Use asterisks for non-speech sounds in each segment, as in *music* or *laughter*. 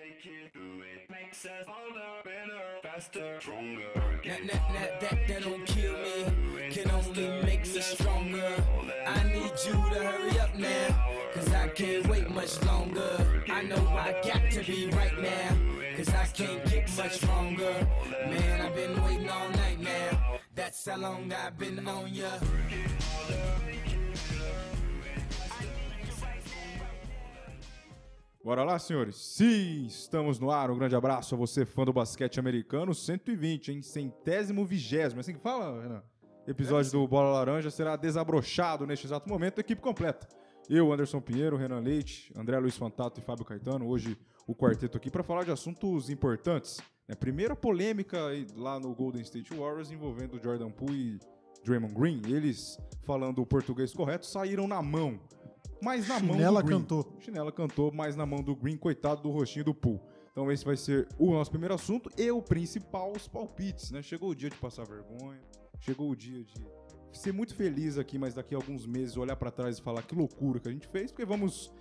make it, do it makes us older, better, faster, stronger. That, that, that, that, that don't kill me, can only make me stronger. I need you to hurry up now, cause I can't wait much longer. I know I got to be right now, cause I can't get much longer. Man, I've been waiting all night now, that's how long I've been on ya. Bora lá, senhores? Sim, estamos no ar. Um grande abraço a você, fã do basquete americano. 120, hein? Centésimo vigésimo. É assim que fala, Renan? Episódio do Bola Laranja será desabrochado neste exato momento. Equipe completa. Eu, Anderson Pinheiro, Renan Leite, André Luiz Fantato e Fábio Caetano. Hoje o quarteto aqui para falar de assuntos importantes. né? Primeira polêmica lá no Golden State Warriors envolvendo Jordan Poole e Draymond Green. Eles, falando o português correto, saíram na mão. Mas na mão Chinela do Green. cantou. Chinela cantou, mas na mão do Green, coitado do rostinho do Poole. Então esse vai ser o nosso primeiro assunto e o principal, os palpites, né? Chegou o dia de passar vergonha, chegou o dia de ser muito feliz aqui, mas daqui a alguns meses olhar pra trás e falar que loucura que a gente fez, porque vamos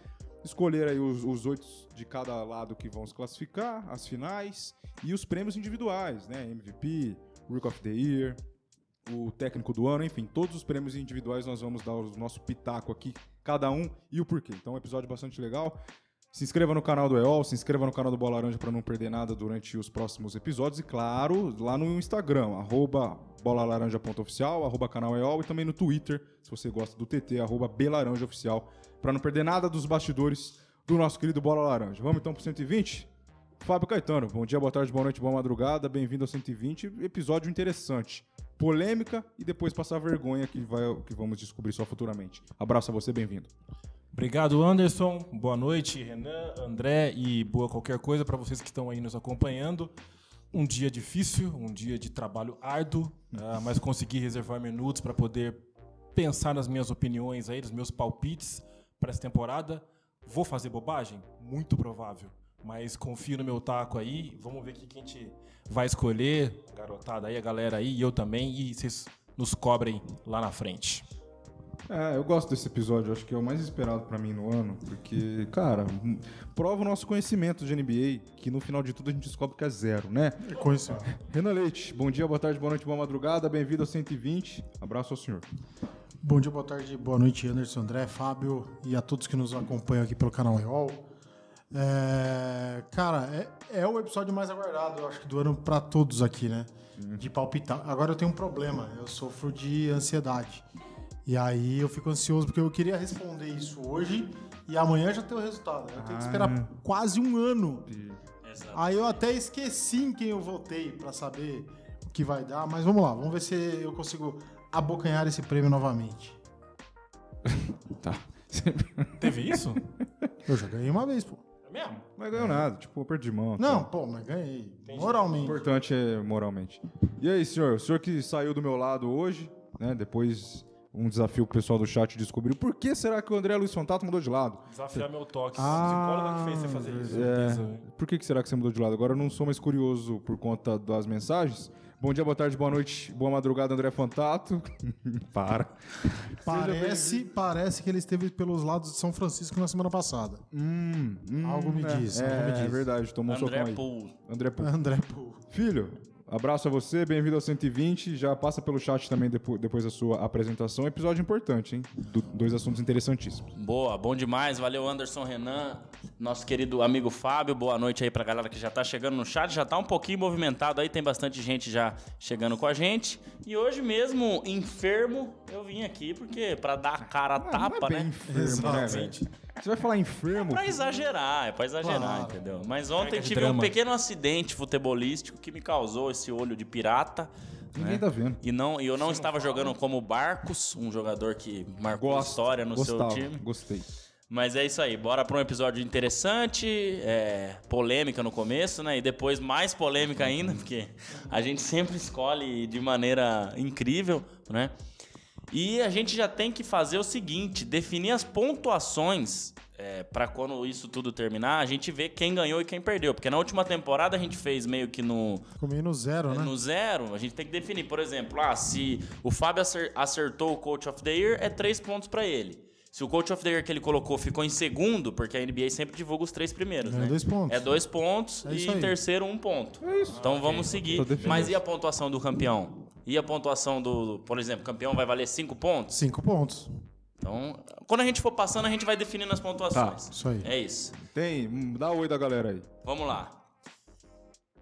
escolher aí os, os oito de cada lado que vão se classificar, as finais e os prêmios individuais, né? MVP, Rook of the Year, o técnico do ano, enfim, todos os prêmios individuais nós vamos dar o nosso pitaco aqui, cada um e o porquê. Então, um episódio bastante legal. Se inscreva no canal do EOL, se inscreva no canal do Bola Laranja para não perder nada durante os próximos episódios. E claro, lá no Instagram, arroba bolalaranja.oficial, arroba canal EOL e também no Twitter, se você gosta do TT, arroba belaranjaoficial, para não perder nada dos bastidores do nosso querido Bola Laranja. Vamos então pro 120? Fábio Caetano, bom dia, boa tarde, boa noite, boa madrugada, bem-vindo ao 120, episódio interessante. Polêmica e depois passar vergonha que, vai, que vamos descobrir só futuramente. Abraço a você, bem-vindo. Obrigado, Anderson. Boa noite, Renan, André e boa qualquer coisa para vocês que estão aí nos acompanhando. Um dia difícil, um dia de trabalho árduo, ah, mas consegui reservar minutos para poder pensar nas minhas opiniões aí, nos meus palpites para essa temporada. Vou fazer bobagem? Muito provável. Mas confio no meu taco aí. Vamos ver o que a gente vai escolher. Garotada aí, a galera aí, e eu também. E vocês nos cobrem lá na frente. É, eu gosto desse episódio, acho que é o mais esperado pra mim no ano, porque, cara, prova o nosso conhecimento de NBA, que no final de tudo a gente descobre que é zero, né? É conhecido. Renan Leite, bom dia, boa tarde, boa noite, boa madrugada, bem-vindo ao 120. Abraço ao senhor. Bom dia, boa tarde, boa noite, Anderson, André, Fábio e a todos que nos acompanham aqui pelo canal EOL. É, cara, é, é o episódio mais aguardado, eu acho que do ano pra todos aqui, né? De palpitar. Agora eu tenho um problema, eu sofro de ansiedade. E aí eu fico ansioso porque eu queria responder isso hoje e amanhã já ter o resultado. Eu tenho que esperar quase um ano. Aí eu até esqueci em quem eu votei pra saber o que vai dar, mas vamos lá, vamos ver se eu consigo abocanhar esse prêmio novamente. *laughs* Tá. Teve isso? Eu já ganhei uma vez, pô. É mesmo? Não ganhou nada, tipo, perdi de mão. Não, tá. pô, mas ganhei. O Moralmente. importante é moralmente. E aí, senhor? O senhor que saiu do meu lado hoje, né? Depois um desafio que o pessoal do chat descobriu. Por que será que o André Luiz Fantato mudou de lado? Desafiar meu toque. Ah, Psicóloga que fez você fazer isso. É, por que, que será que você mudou de lado? Agora eu não sou mais curioso por conta das mensagens. Bom dia, boa tarde, boa noite, boa madrugada, André Fantato. *laughs* Para. Parece, parece que ele esteve pelos lados de São Francisco na semana passada. algo me é, diz, É, algo me diz. é verdade, tomou um André socão aí. Poole. André Poole. André. Filho, abraço a você, bem-vindo ao 120. Já passa pelo chat também depo- depois da sua apresentação. Episódio importante, hein? Do- dois assuntos interessantíssimos. Boa, bom demais. Valeu, Anderson Renan. Nosso querido amigo Fábio. Boa noite aí pra galera que já tá chegando no chat. Já tá um pouquinho movimentado aí, tem bastante gente já chegando com a gente. E hoje mesmo, enfermo, eu vim aqui porque pra dar a cara a tapa, não é bem né? enfermo, né, Exatamente. velho? Você vai falar enfermo? Pra exagerar, é pra exagerar, Claro. entendeu? Mas ontem tive um drama. pequeno acidente futebolístico que me causou esse olho de pirata. Ninguém né? tá vendo. E, não, e eu não estava jogando como Barcos, um jogador que marcou Gosto, história no gostava, seu time. Gostei. Mas é isso aí, bora para um episódio interessante, é, polêmica no começo, né? E depois mais polêmica ainda, porque a gente sempre escolhe de maneira incrível, né? E a gente já tem que fazer o seguinte: definir as pontuações é, para quando isso tudo terminar, a gente ver quem ganhou e quem perdeu. Porque na última temporada a gente fez meio que no, Comi no zero, né? no zero, a gente tem que definir, por exemplo, ah, se o Fábio acer- acertou o Coach of the Year, é três pontos pra ele. Se o Coach of the Year que ele colocou ficou em segundo, porque a NBA sempre divulga os três primeiros, É né? dois pontos. É dois pontos É e em aí. terceiro um ponto. É isso. Então vamos seguir. Mas e a pontuação do campeão? E a pontuação do, por exemplo, campeão vai valer cinco pontos? Cinco pontos. Então, quando a gente for passando, a gente vai definindo as pontuações. Tá, isso aí. É isso. Tem, hum, dá oi da galera aí. Vamos lá.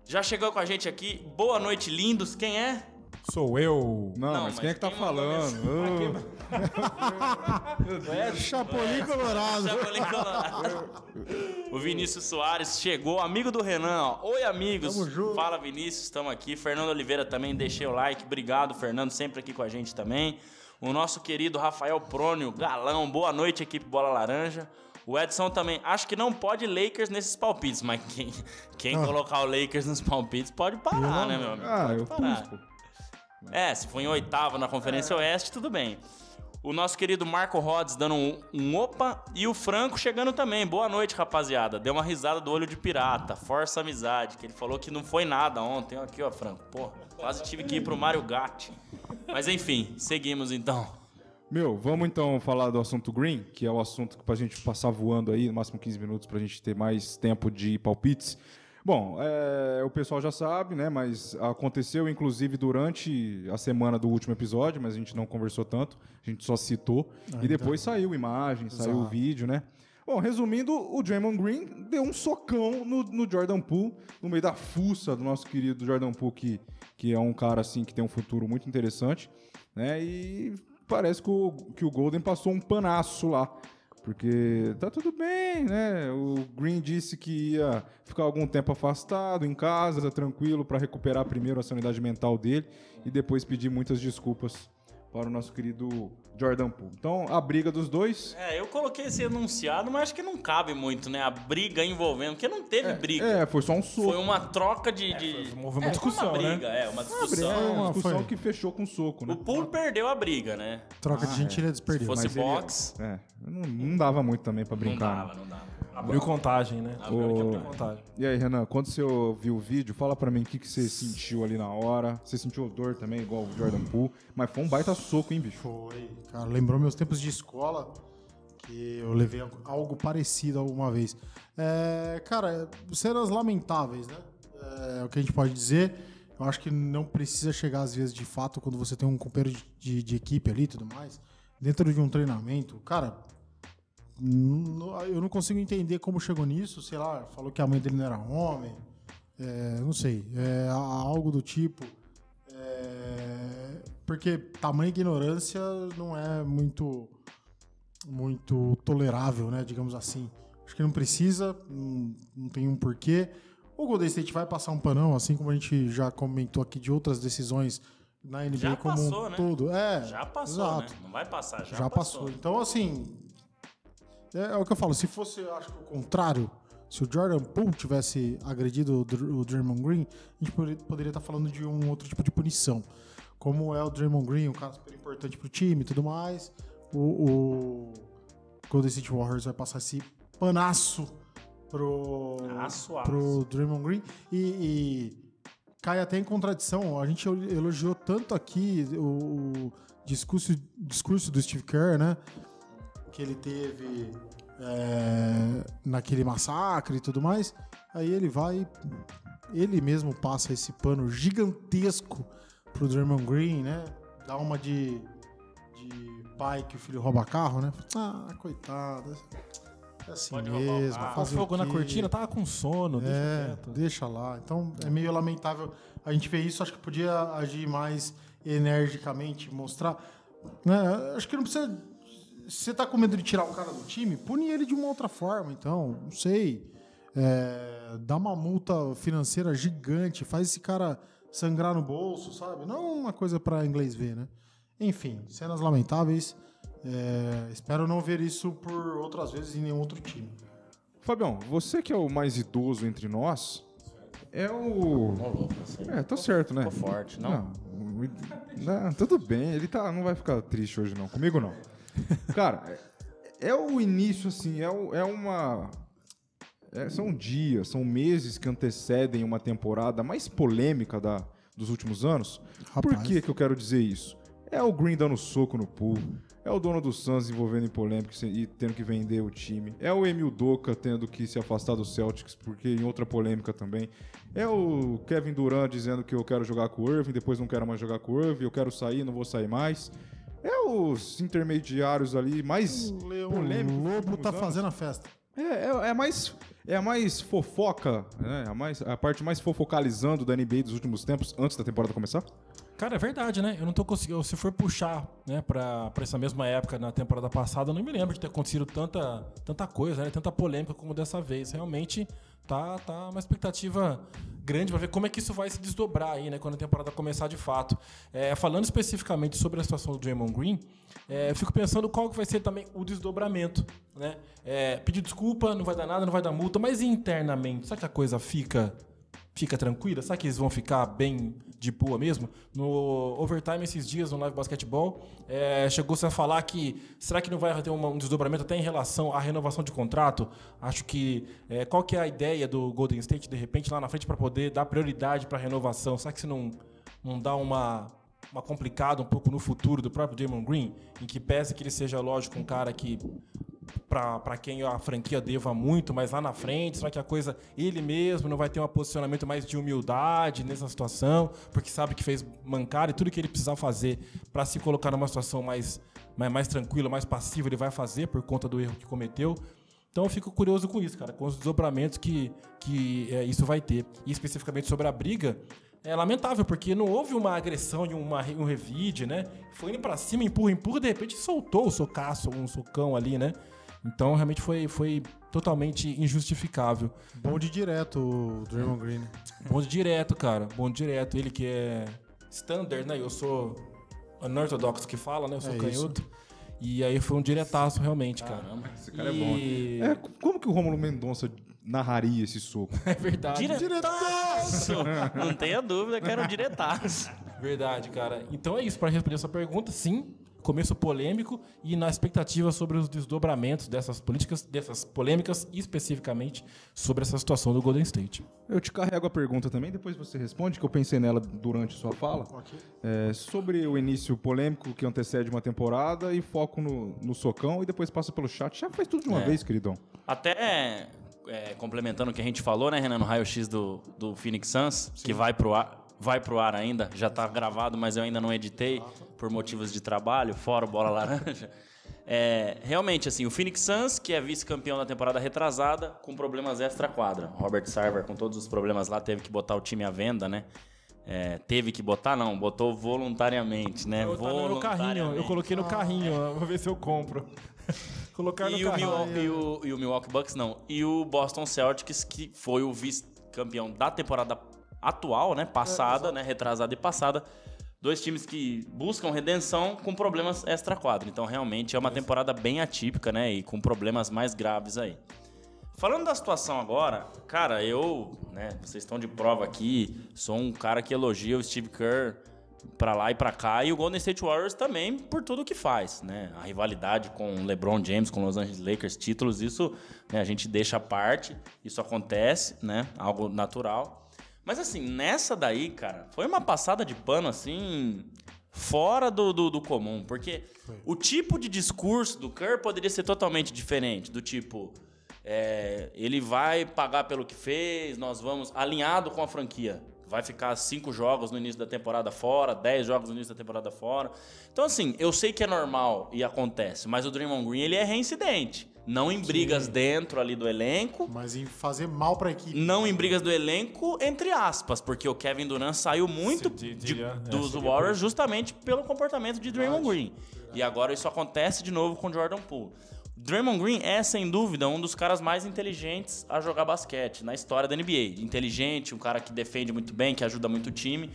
Já chegou com a gente aqui. Boa noite, lindos. Quem é? Sou eu. Não, Não, mas, mas quem é que tá falando? Chapolin Colorado. Chapolin Colorado. O Vinícius Soares chegou, amigo do Renan. ó. Oi, amigos. Tamo junto. Fala, Vinícius, estamos aqui. Fernando Oliveira também, deixei o like. Obrigado, Fernando, sempre aqui com a gente também. O nosso querido Rafael Prônio, galão. Boa noite, equipe Bola Laranja. O Edson também. Acho que não pode Lakers nesses palpites, mas quem, quem Ah. colocar o Lakers nos palpites pode parar, né, meu amigo? Ah, Pode eu parar. pus, pô. É, se for em oitavo na Conferência Oeste, tudo bem. O nosso querido Marco Rhodes dando um, um opa e o Franco chegando também. Boa noite, rapaziada. Deu uma risada do olho de pirata. Força amizade, que ele falou que não foi nada ontem. Aqui, ó, Franco. Pô, quase tive que ir pro Mario Gatti. Mas enfim, seguimos então. Meu, vamos então falar do assunto green, que é o assunto que pra gente passar voando aí, no máximo 15 minutos, pra gente ter mais tempo de palpites. Bom, é, o pessoal já sabe, né? Mas aconteceu inclusive durante a semana do último episódio, mas a gente não conversou tanto, a gente só citou. e depois saiu imagem, saiu o Exato. vídeo, né? Bom, resumindo, o Draymond Green deu um socão no, no Jordan Poole, no meio da fuça do nosso querido Jordan Poole, que, que é um cara assim que tem um futuro muito interessante, né? E parece que o, que o Golden passou um panaço lá. Porque tá tudo bem, né? O Green disse que ia ficar algum tempo afastado, em casa, tranquilo, para recuperar primeiro a sanidade mental dele e depois pedir muitas desculpas para o nosso querido Jordan Poole. Então, a briga dos dois. É, eu coloquei esse enunciado, mas acho que não cabe muito, né? A briga envolvendo, porque não teve briga. É, foi só um soco. Foi uma troca de. de... houve uma É, discussão, foi uma né? briga, é, uma É discussão. uma discussão foi. que fechou com soco, né? O Poole perdeu a briga, né? Troca de gentileza Se perdeu. fosse Mas ele- boxe, É, não, não dava muito também pra não brincar. dava, né? não dava. Abriu contagem, né? Abriu contagem. E aí, Renan, quando você viu o vídeo, fala pra mim o que, que você sentiu ali na hora. Você sentiu dor também, igual o Jordan Poole. Mas foi um baita soco, hein, bicho? Foi, cara, lembrou meus tempos de escola, que eu levei algo parecido alguma vez. É, cara, cenas lamentáveis, né? É, o que a gente pode dizer. Eu acho que não precisa chegar às vezes de fato quando você tem um companheiro de, de- de equipe ali e tudo mais. Dentro de um treinamento, cara, eu não consigo entender como chegou nisso. Sei lá, falou que a mãe dele não era homem. É, não sei, é, algo do tipo. É, porque tamanha ignorância não é muito muito tolerável, né? Digamos assim. Acho que não precisa, não, não tem um porquê. O Golden State vai passar um panão, assim como a gente já comentou aqui de outras decisões na NBA Já como passou, um né? todo. É, Já passou, exato. né? Não vai passar, já, Já, passou. Então, assim, é, é o que eu falo. Se fosse, eu acho que o contrário, se o Jordan Poole tivesse agredido o, Dr- o Draymond Green, a gente poderia, poderia estar falando de um outro tipo de punição. Como é o Draymond Green, um cara super importante pro time e tudo mais, o, o Golden State Warriors vai passar esse panaço pro, Aço, aço. pro Draymond Green e, e cai até em contradição. A gente elogiou tanto aqui o, o discurso, discurso do Steve Kerr, né? Que ele teve é, naquele massacre e tudo mais. Aí ele vai, ele mesmo passa esse pano gigantesco pro Draymond Green, né? Dá uma de, de pai que o filho rouba carro, né? Ah, coitado. É assim Pode mesmo. carro. Faz o fogo na cortina, tava com sono, deixa É, quieto. deixa lá. Então é meio lamentável. A gente vê isso, acho que podia agir mais energicamente, mostrar. né, Acho que não precisa. Se você tá com medo de tirar o cara do time, pune ele de uma outra forma, então. Não sei. É, dá uma multa financeira gigante, faz esse cara sangrar no bolso, sabe? Não uma coisa pra inglês ver, né? Enfim, cenas lamentáveis. É, espero não ver isso por outras vezes em nenhum outro time. Fabião, você que é o mais idoso entre nós, é o. Louco, É, tá certo, né? ficou forte, não? Não, não, tudo bem, ele tá, não vai ficar triste hoje não, comigo não. Cara, é, é o início assim, é, o- é uma... é, são dias, são meses que antecedem uma temporada mais polêmica da, dos últimos anos. Por Rapaz. que que eu quero dizer isso? É o Green dando soco no pool. É o dono do Suns envolvendo em polêmica e tendo que vender o time. É o Emil Doca tendo que se afastar do Celtics porque em outra polêmica também. É o Kevin Durant dizendo que eu quero jogar com o Irving, depois não quero mais jogar com o Irving, eu quero sair, não vou sair mais. É os intermediários ali mais O Leão polêmicos. dos Lobo tá anos. fazendo a festa. É, é, é mais é a mais fofoca, né? A, mais, a parte mais fofocalizando da NBA dos últimos tempos, antes da temporada começar. Cara, é verdade, né? Eu não tô conseguindo. Se for puxar, né, pra, pra essa mesma época na temporada passada, eu não me lembro de ter acontecido tanta, tanta coisa, né? Tanta polêmica como dessa vez. Realmente tá, tá uma expectativa grande pra ver como é que isso vai se desdobrar aí, né? Quando a temporada começar de fato. É, falando especificamente sobre a situação do Draymond Green, é, eu fico pensando qual que vai ser também o desdobramento, né? É, pedir desculpa, não vai dar nada, não vai dar multa, mas internamente, será que a coisa fica fica tranquila? Será que eles vão ficar bem de boa mesmo? No overtime esses dias no live basquetebol, é, chegou-se a falar que será que não vai ter um desdobramento até em relação à renovação de contrato? Acho que é, qual que é a ideia do Golden State de repente lá na frente para poder dar prioridade para renovação? Será que isso não não dá uma uma complicada um pouco no futuro do próprio Damon Green, em que pese que ele seja lógico um cara que para quem a franquia deva muito, mas lá na frente, será que a coisa ele mesmo não vai ter um posicionamento mais de humildade nessa situação, porque sabe que fez mancar e tudo que ele precisar fazer para se colocar numa situação mais, mais, mais tranquila, mais passiva, ele vai fazer por conta do erro que cometeu. Então eu fico curioso com isso, cara, com os desdobramentos que, que é, isso vai ter. E especificamente sobre a briga, é lamentável, porque não houve uma agressão e uma, um revide, né? Foi indo pra cima, empurra, empurra, de repente soltou o socaço, um socão ali, né? Então realmente foi, foi totalmente injustificável. Bom de direto o Draymond Green. Bonde direto, cara. Bonde direto. Ele que é standard, né? Eu sou unorthodox que fala, né? Eu sou É canhoto. E aí foi um diretaço realmente, cara. Esse cara E- é bom. É, como que o Romulo Mendonça narraria esse soco? *laughs* É verdade. Diretaço! Não tenha dúvida que era um diretaço. Verdade, cara. Então é isso, para responder essa pergunta, sim, começo polêmico e na expectativa sobre os desdobramentos dessas políticas, dessas polêmicas, e especificamente sobre essa situação do Golden State. Eu te carrego a pergunta também, depois você responde, que eu pensei nela durante sua fala. É, sobre o início polêmico que antecede uma temporada e foco no, no socão e depois passa pelo chat. Já faz tudo de uma É. vez, queridão. Até é, complementando o que a gente falou, né, Renan, no raio-x do, do Phoenix Suns, que vai pro, ar, vai pro ar ainda, já tá gravado, mas eu ainda não editei por motivos de trabalho, fora o Bola Laranja. *laughs* É, realmente, assim, o Phoenix Suns, que é vice-campeão da temporada retrasada, com problemas extra-quadra. Robert Sarver, com todos os problemas lá, teve que botar o time à venda, né? É, teve que botar, não, botou voluntariamente, né? Eu, tá no meu carrinho, eu Voluntariamente. coloquei no carrinho, ó, vou ver se eu compro. *laughs* Colocar no E o, carrinho. Milwaukee, e, o, e o Milwaukee Bucks não. E o Boston Celtics, que foi o vice-campeão da temporada atual, né? Passada, né? Retrasada e passada. Dois times que buscam redenção com problemas extra-quadro. Então, realmente, é uma temporada bem atípica, né? E com problemas mais graves aí. Falando da situação agora, cara, eu, né, vocês estão de prova aqui, sou um cara que elogia o Steve Kerr pra lá e pra cá e o Golden State Warriors também por tudo que faz, né? A rivalidade com o LeBron James, com os Los Angeles Lakers, títulos, isso né, a gente deixa à parte, isso acontece, né? Algo natural. Mas assim, nessa daí, cara, foi uma passada de pano assim fora do, do, do comum, porque o tipo de discurso do Kerr poderia ser totalmente diferente, do tipo é, ele vai pagar pelo que fez, nós vamos alinhado com a franquia. Vai ficar cinco jogos no início da temporada fora, dez jogos no início da temporada fora. Então, assim, eu sei que é normal e acontece, mas o Draymond Green ele é reincidente. Não em brigas dentro ali do elenco, Mas em fazer mal pra equipe. não em brigas do elenco, entre aspas, porque o Kevin Durant saiu muito de- diria- é, dos Warriors justamente pelo comportamento de Draymond Green. E agora isso acontece de novo com Jordan Poole. Draymond Green é, sem dúvida, um dos caras mais inteligentes a jogar basquete na história da NBA. Inteligente, um cara que defende muito bem, que ajuda muito o time.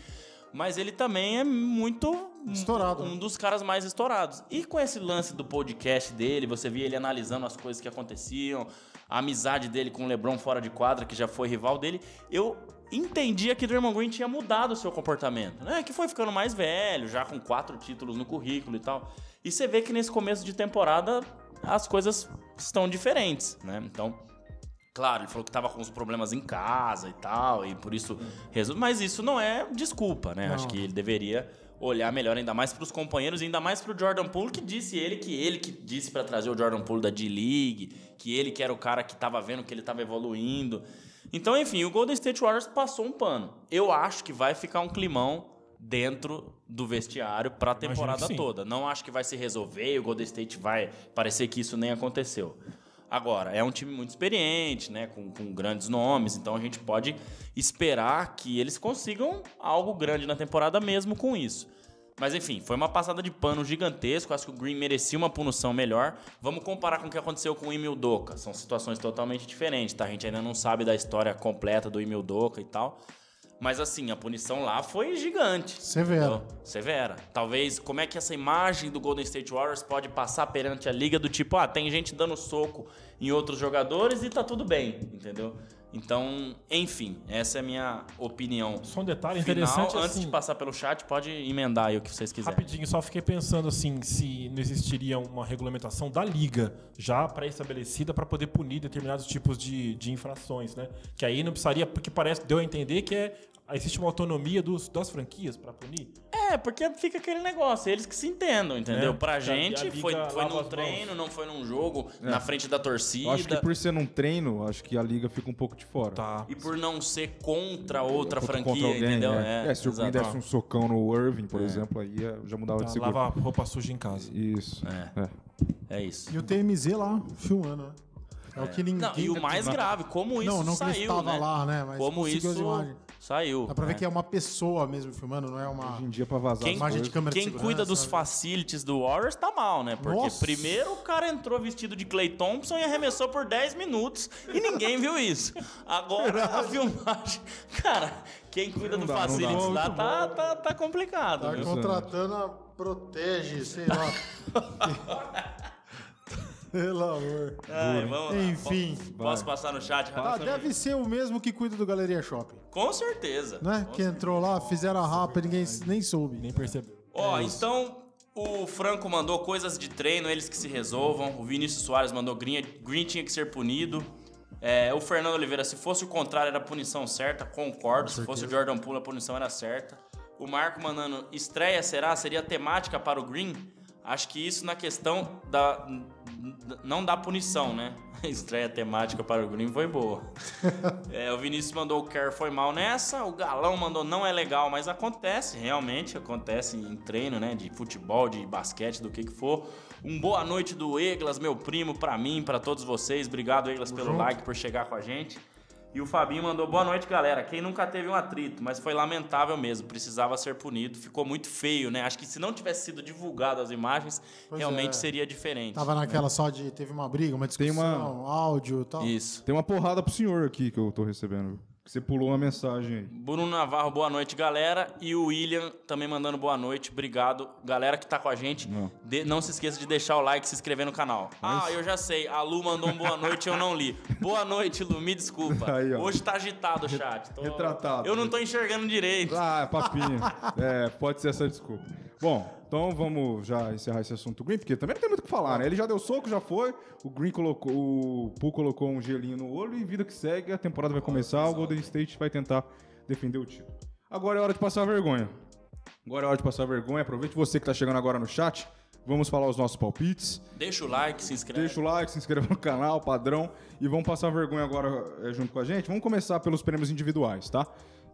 Mas ele também é muito. Estourado, Um dos caras mais estourados. E com esse lance do podcast dele, você via ele analisando as coisas que aconteciam, a amizade dele com o LeBron fora de quadra, que já foi rival dele, eu entendia que Draymond Green tinha mudado o seu comportamento, né? Que foi ficando mais velho, já com quatro títulos no currículo e tal. E você vê que nesse começo de temporada as coisas estão diferentes, né? Então, Claro, ele falou que tava com uns problemas em casa e tal, e por isso. Mas isso não é desculpa, né? Acho que ele deveria olhar melhor, ainda mais pros companheiros, e ainda mais pro Jordan Poole, que disse ele que ele que disse pra trazer o Jordan Poole da D-League, que ele que era o cara que tava vendo que ele tava evoluindo. Então, enfim, o Golden State Warriors passou um pano. Eu acho que vai ficar um climão dentro do vestiário pra temporada que sim. toda. Não acho que vai se resolver e o Golden State vai parecer que isso nem aconteceu. Agora, é um time muito experiente, né? Com, com grandes nomes, então a gente pode esperar que eles consigam algo grande na temporada mesmo com isso. Mas enfim, foi uma passada de pano gigantesco. Acho que o Green merecia uma punição melhor. Vamos comparar com o que aconteceu com o Emil Doka. São situações totalmente diferentes, tá? A gente ainda não sabe da história completa do Emil Doka e tal. Mas assim, a punição lá foi gigante. Severa. entendeu? Severa. Talvez, como é que essa imagem do Golden State Warriors pode passar perante a liga do tipo, ah, tem gente dando soco em outros jogadores e tá tudo bem, entendeu? Então, enfim, essa é a minha opinião. Só um detalhe Final, interessante, antes assim, de passar pelo chat, pode emendar aí o que vocês quiserem. Rapidinho, só fiquei pensando assim, se não existiria uma regulamentação da liga já pré-estabelecida para poder punir determinados tipos de, de infrações, né? Que aí não precisaria, porque parece, deu a entender que é, existe uma autonomia dos, das franquias para punir. É, porque fica aquele negócio, eles que se entendam, entendeu? É, pra gente, foi, foi num treino, mãos. não foi num jogo, na frente da torcida. Eu acho que por ser num treino, acho que a liga fica um pouco de fora. Tá. E por não ser contra outra Contra- franquia, contra alguém, entendeu? É. É, se o Green desse um socão no Irving, por exemplo, aí é- já mudava Tá, de seguro. lava roupa suja em casa. Isso. É. É. É isso. E o TMZ lá, filmando, né? É, o que ninguém... Não, e o mais grave, como isso Não, não que ele saiu, estava né? lá, né? Mas como isso. Saiu. Dá pra ver né? que é uma pessoa mesmo filmando, não é uma... Hoje em dia, pra vazar Quem- imagem de câmera de Quem segurança, cuida dos sabe? facilities do Warriors tá mal, né? Porque Nossa. primeiro o cara entrou vestido de Clay Thompson e arremessou por 10 minutos e ninguém viu isso. Agora a filmagem. Cara, quem cuida do dá, não facilities lá tá, tá, tá complicado. Tá viu? contratando a Protege, sei lá. *laughs* Pelo amor. Ai, vamos lá. Enfim. Po- Posso passar no chat Ah, rapidinho? deve ser o mesmo que cuida do Galeria Shopping, Com certeza. né? Com Que entrou lá, fizeram a rapa e ninguém nem soube. Nem percebeu. Ó, então o Franco mandou coisas de treino, eles que se resolvam. O Vinícius Soares mandou Green, Green tinha que ser punido. É, o Fernando Oliveira, se fosse o contrário, era a punição certa, concordo. Se fosse o Jordan Poole, a punição era certa. O Marco mandando, estreia será? Seria temática para o Green? Acho que isso na questão da. Não da punição, né? *laughs* Estreia temática para o Green foi boa. *laughs* É, o Vinícius mandou o Kerr foi mal nessa. O Galão mandou não é legal, mas acontece, realmente acontece em treino, né? De futebol, de basquete, do que que for. Um boa noite do Eglas, meu primo, pra mim, pra todos vocês. Obrigado, Eglas, pelo like, por chegar com a gente. E o Fabinho mandou boa noite, galera. Quem nunca teve um atrito, mas foi lamentável mesmo, precisava ser punido. Ficou muito feio, né? Acho que se não tivesse sido divulgado as imagens, Pois realmente é. seria diferente. Tava naquela só de teve uma briga, uma discussão, uma- áudio e tal. Isso. Tem uma porrada pro senhor aqui que eu tô recebendo. Você pulou uma mensagem aí. Bruno Navarro, boa noite, galera. E o William também mandando boa noite. Obrigado. Galera que tá com a gente, Não. de- não se esqueça de deixar o like e se inscrever no canal. Ah, eu já sei. A Lu mandou um boa noite eu não li. Boa noite, Lu. Me desculpa. Aí, ó. Hoje tá agitado o chat. Tô- retratado. Eu não tô enxergando direito. Ah, papinho. é, pode ser essa desculpa. Bom, então vamos já encerrar esse assunto Green, porque também não tem muito o que falar, né? Ele já deu soco, já foi. O Green colocou. O Poole colocou um gelinho no olho e vida que segue, a temporada vai começar, o Golden State vai tentar defender o título. Agora é hora de passar vergonha. Agora é hora de passar vergonha. Aproveite você que tá chegando agora no chat. Vamos falar os nossos palpites. Deixa o like, se inscreve. Deixa o like, se inscreva no canal, padrão. E vamos passar vergonha agora é, junto com a gente. Vamos começar pelos prêmios individuais, tá?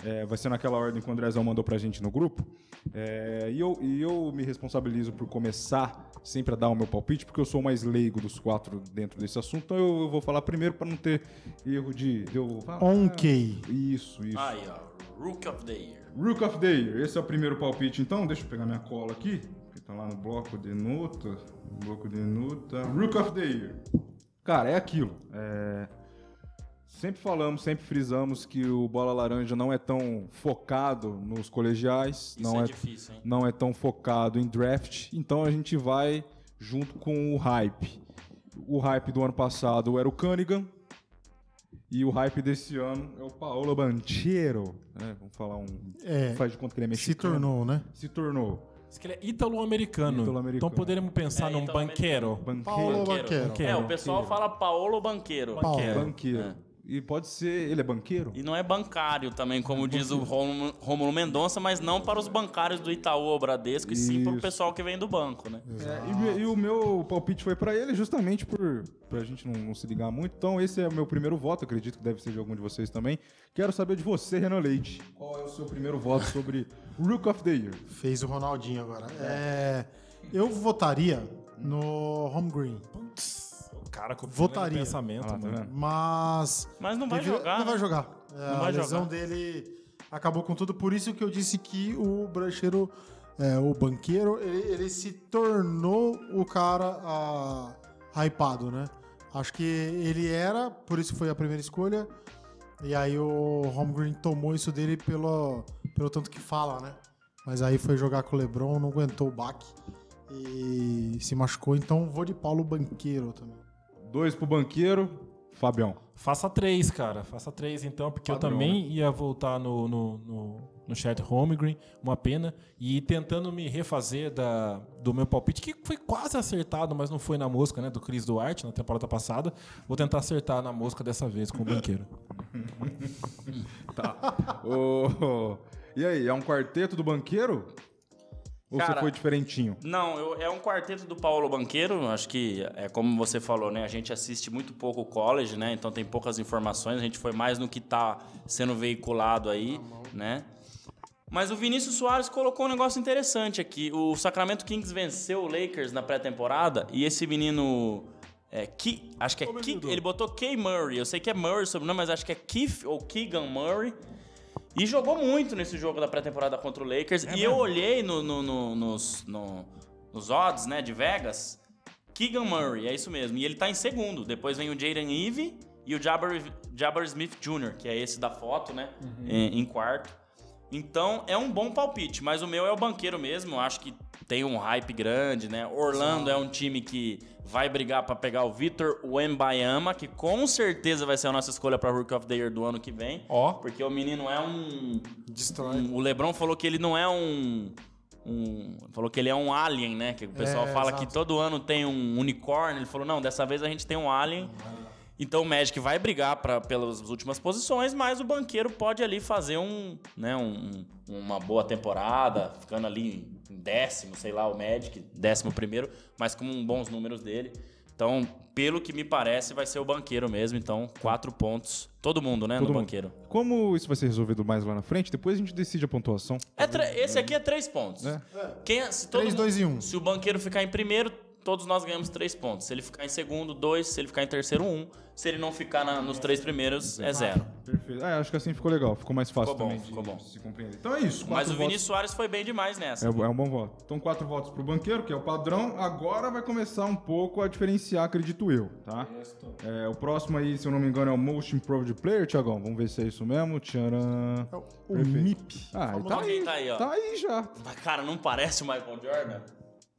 É, vai ser naquela ordem que o Andrezão mandou pra gente no grupo. É, e, eu, e eu me responsabilizo por começar sempre a dar o meu palpite, porque eu sou o mais leigo dos quatro dentro desse assunto. Então eu, eu vou falar primeiro pra não ter erro de. de eu, ah, Ok. Isso, isso. Aí, ó. Rook of the Year. Rook of the Year, esse é o primeiro palpite, então. Deixa eu pegar minha cola aqui, que tá lá no bloco de nota. Bloco de nota. Rook of the Year. Cara, é aquilo. é, Sempre falamos, sempre frisamos que o Bola Laranja não é tão focado nos colegiais, Isso não é, é, difícil, hein? não é tão focado em draft, então a gente vai junto com o hype. O hype do ano passado era o Cunningham, e o hype desse ano é o Paolo Banchero, né? Vamos falar um. É, faz de conta que ele é Se mexicano. tornou, né? Se tornou. Diz que ele é ítalo-americano. Então poderíamos pensar É, num banqueiro. Banqueiro. Paulo Banqueiro. Banqueiro. É, o pessoal fala Paolo Banqueiro. Paulo. Banqueiro. Banqueiro. É. E pode ser. Ele é banqueiro? E não é bancário também, como diz o Rômulo Mendonça, mas não para os bancários do Itaú ou Bradesco, e sim para o Isso. pessoal que vem do banco, né? É, e, e o meu palpite foi pra ele justamente por pra gente não, não se ligar muito. Então, esse é o meu primeiro voto, acredito que deve ser de algum de vocês também. Quero saber de você, Renan Leite. Qual é o seu primeiro voto sobre Rook of the Year? Fez o Ronaldinho agora. É, eu votaria no Home Green. O cara com Votaria. pensamento, Ah, tá? Mas. Mas não vai Devia- jogar, Não né? vai jogar. É, Não vai a lesão jogar. dele acabou com tudo. Por isso que eu disse que o brancheiro, é, o banqueiro, ele, ele se tornou o cara ah, hypado, né? Acho que ele era, por isso foi a primeira escolha. E aí o Holmgren tomou isso dele pelo, pelo tanto que fala, né? Mas aí foi jogar com o LeBron, não aguentou o baque e se machucou. Então vou de Paulo Banqueiro também. Dois pro banqueiro, Fabião. Faça três, cara. Faça três, então, porque Padrão, eu também ia voltar no, no, no, no chat Holmgren, uma pena. E tentando me refazer da, do meu palpite, que foi quase acertado, mas não foi na mosca, né? Do Chris Duarte na temporada passada. Vou tentar acertar na mosca dessa vez com o banqueiro. *laughs* Tá. Ô, E aí, é um quarteto do banqueiro? Ou Cara, você foi diferentinho? Não, eu- é um quarteto do Paulo Banqueiro. Acho que é como você falou, né? A gente assiste muito pouco o college, né? Então tem poucas informações. A gente foi mais no que tá sendo veiculado aí, né? Mas o Vinícius Soares colocou um negócio interessante aqui. O Sacramento Kings venceu o Lakers na pré-temporada e esse menino. É, Ki, acho que é Ki, ele botou Kay Murray. Eu sei que é Murray o sobrenome, mas acho que é Keith ou Keegan Murray. E jogou muito nesse jogo da pré-temporada contra o Lakers. e eu olhei no, no- no- nos, no- nos odds, né, de Vegas. Keegan Murray, é isso mesmo. E ele tá em segundo. Depois vem o Jaden Ivey e o Jabbar, Jabbar Smith Jr., que é esse da foto, né, em, em quarto. Então, é um bom palpite, mas o meu é o banqueiro mesmo. Acho que tem um hype grande, né? Orlando é um time que vai brigar pra pegar o Vitor Wembayama, que com certeza vai ser a nossa escolha pra Rookie of the Year do ano que vem. Ó. Porque o menino é um. Destrói. um- o Lebron falou que ele não é um. um- falou que ele é um alien, né? Que o pessoal É, fala exato. que todo ano tem um unicórnio. Ele falou: não, dessa vez a gente tem um alien. Então o Magic vai brigar pra, pelas últimas posições, mas o banqueiro pode ali fazer um, né, um- uma boa temporada, ficando ali décimo, sei lá, o Magic, décimo primeiro, mas com bons números dele. Então, pelo que me parece, vai ser o banqueiro mesmo. Então, quatro pontos. Todo mundo, né, Todo no mundo. banqueiro. Como isso vai ser resolvido mais lá na frente, depois a gente decide a pontuação. É esse aqui é três pontos. É. Quem, se todo Três, mundo- dois e um. Se o banqueiro ficar em primeiro, todos nós ganhamos três pontos. Se ele ficar em segundo, dois. Se ele ficar em terceiro, um. Se ele não ficar na- nos três primeiros, é zero. Perfeito. É, acho que assim ficou legal, ficou mais fácil Ficou bom, também de ficou bom. se compreender. Então é isso. Mas quatro o votos. Vinícius Soares foi bem demais nessa. É, é um bom voto. Então, quatro votos pro banqueiro, que é o padrão. Agora vai começar um pouco a diferenciar, acredito eu, tá? É, o próximo aí, se eu não me engano, é o Most Improved Player, Tiagão. Vamos ver se é isso mesmo. Tcharam. O Perfeito. MIP. Ah, tá aí, tá aí, ó. Tá aí já. Mas, cara, não parece o Michael Jordan?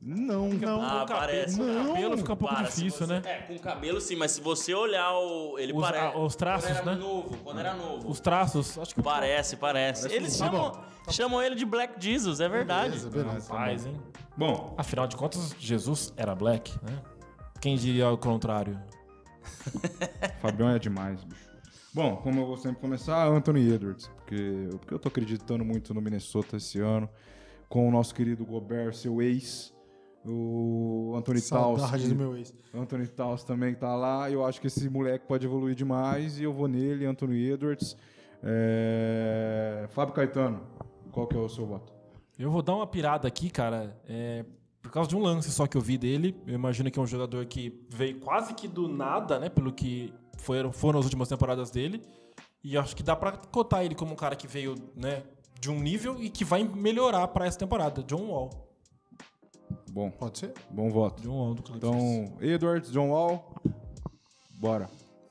Não, Não. Ah, parece. Com o cabelo fica um pouco Para, difícil, você- né? É, com o cabelo sim, mas se você olhar o. Ele Os- parece. ah, os traços, quando era né? novo, quando era novo. Os traços, acho que Parece, parece. Eles chamam, chamam ele de Black Jesus, é verdade. Beleza, beleza. Paz, hein? Bom, Afinal de contas, Jesus era black, né? Quem diria o contrário? *laughs* Fabião é demais, bicho. Bom, como eu vou sempre começar, Anthony Edwards. Porque, porque eu tô acreditando muito no Minnesota esse ano. Com o nosso querido Gobert, seu ex. O Anthony Taus. Saudade que- do meu ex. Anthony Taus também tá lá. Eu acho que esse moleque pode evoluir demais. E eu vou nele, Anthony Edwards. É... Fábio Caetano, qual que é o seu voto? Eu vou dar uma pirada aqui, cara, é, por causa de um lance só que eu vi dele. Eu imagino que é um jogador que veio quase que do nada, né? Pelo que foram, foram as últimas temporadas dele. E acho que dá pra cotar ele como um cara que veio, né, de um nível e que vai melhorar pra essa temporada. John Wall. Bom, Pode ser? bom voto. John Wall do Clippers. Então, Edwards, John Wall. Bora.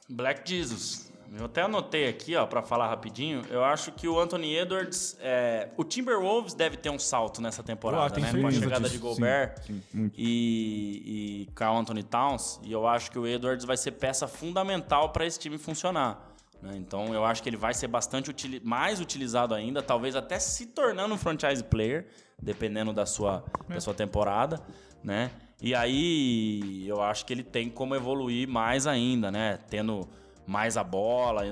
Black Jesus. Eu até anotei aqui, ó, pra falar rapidinho. Eu acho que o Anthony Edwards. é, O Timberwolves deve ter um salto nessa temporada, tenho né? Com a chegada disso. de Gobert Sim, sim, muito. e, e Carl Anthony Towns. E eu acho que o Edwards vai ser peça fundamental para esse time funcionar. né? Então eu acho que ele vai ser bastante utili- mais utilizado ainda, talvez até se tornando um franchise player, dependendo da sua, da sua temporada, né? E aí eu acho que ele tem como evoluir mais ainda, né? Tendo mais a bola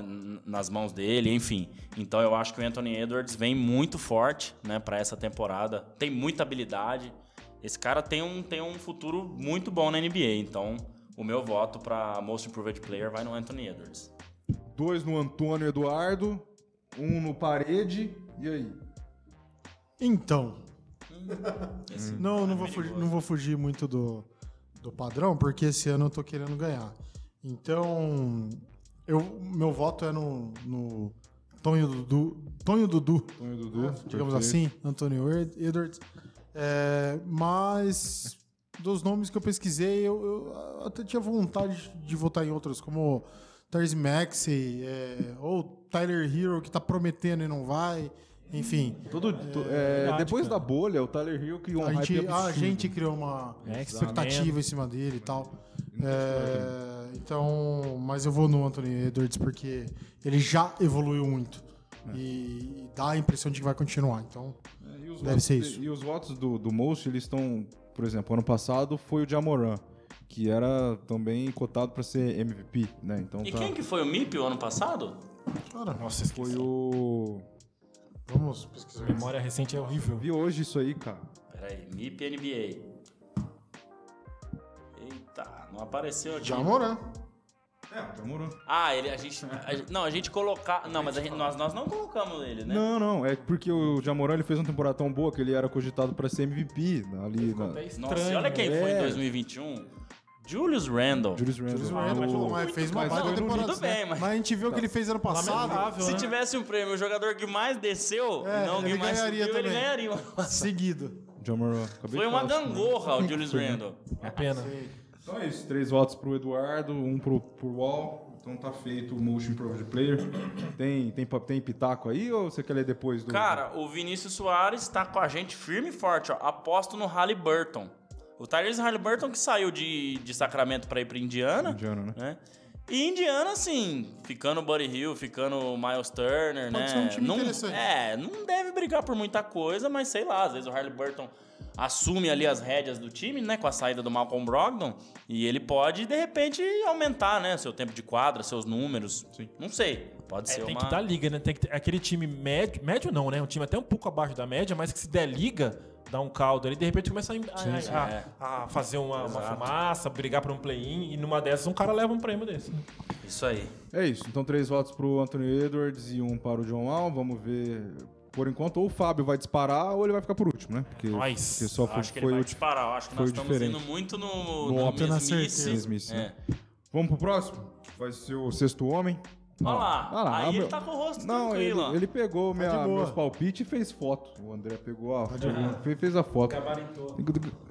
nas mãos dele, enfim. Então eu acho que o Anthony Edwards vem muito forte, né, para essa temporada. Tem muita habilidade. Esse cara tem um, tem um futuro muito bom na NBA. Então o meu voto para Most Improved Player vai no Anthony Edwards. Dois no Antônio Eduardo, um no Parede. E aí? Então, *laughs* Esse- não, não vou, fugir, não vou fugir muito do, do padrão, porque esse ano eu tô querendo ganhar. Então, eu, meu voto é no, no Tonho Dudu. Tonho Dudu. Antônio Dudu. digamos perfeito. assim, Antônio Ed- Edwards. É, mas dos nomes que eu pesquisei, eu, eu até tinha vontade de votar em outros, como Tyrese Maxey, é, ou Tyler Hero, que tá prometendo e não vai. Enfim, Todo, to- é, verdade, depois da bolha, o Tyler Hill criou um a hype gente, a gente criou uma É, expectativa em cima dele e tal. É, então, mas eu vou no Anthony Edwards porque ele já evoluiu muito. E dá a impressão de que vai continuar. Então, É, e os Deve votos ser isso. E os votos do, do Most, eles estão, por exemplo, ano passado foi o Jamoran, que era também cotado para ser MVP, né? Então E tá, quem que foi o MIP o ano passado? cara, Nossa, esqueci. foi o vamos pesquisar. Memória recente é Eu horrível. vi hoje isso aí, cara. Pera aí, MIP NBA. Eita, não apareceu aqui. Jamoran. É, Jamoran. Ah, ele, a gente, a não, a gente colocar, não, mas a gente- nós, nós não colocamos ele, né? Não, não, é porque o Jamoran ele fez uma temporada tão boa que ele era cogitado para ser MVP ali na Até Nossa, e olha quem né? foi em É. 2021. Julius Randle. Julius Randle. Julius Randle, mas fez uma mas baita temporada. tudo bem, mas- a gente viu o que ele fez ano passado. Se né? tivesse um prêmio, o jogador que mais desceu, É, não ele mais ganharia subiu, ele também. ganharia. Seguido. Jamoran. Acabei Foi uma né? gangorra o Julius Randle. Uma pena. Então é isso, três votos pro Eduardo, um pro, pro Wall. Então tá feito o Motion Improved Player. Tem, tem, tem pitaco aí ou você quer ler depois do. Cara, o Vinícius Soares tá com a gente firme e forte, ó. Aposto no Halliburton. O Tyrese Halliburton que saiu de, de Sacramento pra ir pra Indiana. Indiana, né? né? E Indiana, assim, ficando o Buddy Hill, ficando o Miles Turner, Pode né? ser um time não, interessante. É, não deve brigar por muita coisa, mas sei lá, às vezes o Halliburton assume ali as rédeas do time, né? Com a saída do Malcolm Brogdon. E ele pode, de repente, aumentar, né? Seu tempo de quadra, seus números. Não sei. Pode É, ser tem uma... que dar liga, né? Tem que ter aquele time médio, médio não, né? Um time até um pouco abaixo da média, mas que se der liga, dá um caldo ali, de repente começa a, a- sim. a- É. a fazer uma, uma fumaça, brigar por um play-in, e numa dessas um cara leva um prêmio desse. né? Isso aí. É isso. Então três votos pro Anthony Edwards e um para o John Wall. Vamos ver. Por enquanto, ou o Fábio vai disparar ou ele vai ficar por último, né? Porque, Nós. porque só foi, acho que ele foi vai o disparar. Eu acho que nós o estamos diferente. indo muito no, No no mesmice. mesmice, É. né? Vamos pro próximo? Vai ser o sexto homem. Olha lá. Lá, aí meu- ele tá com o rosto Não, ele, tranquilo. ó. ele pegou minha, de boa. meus palpites e fez foto. O André pegou a. fez, fez a foto.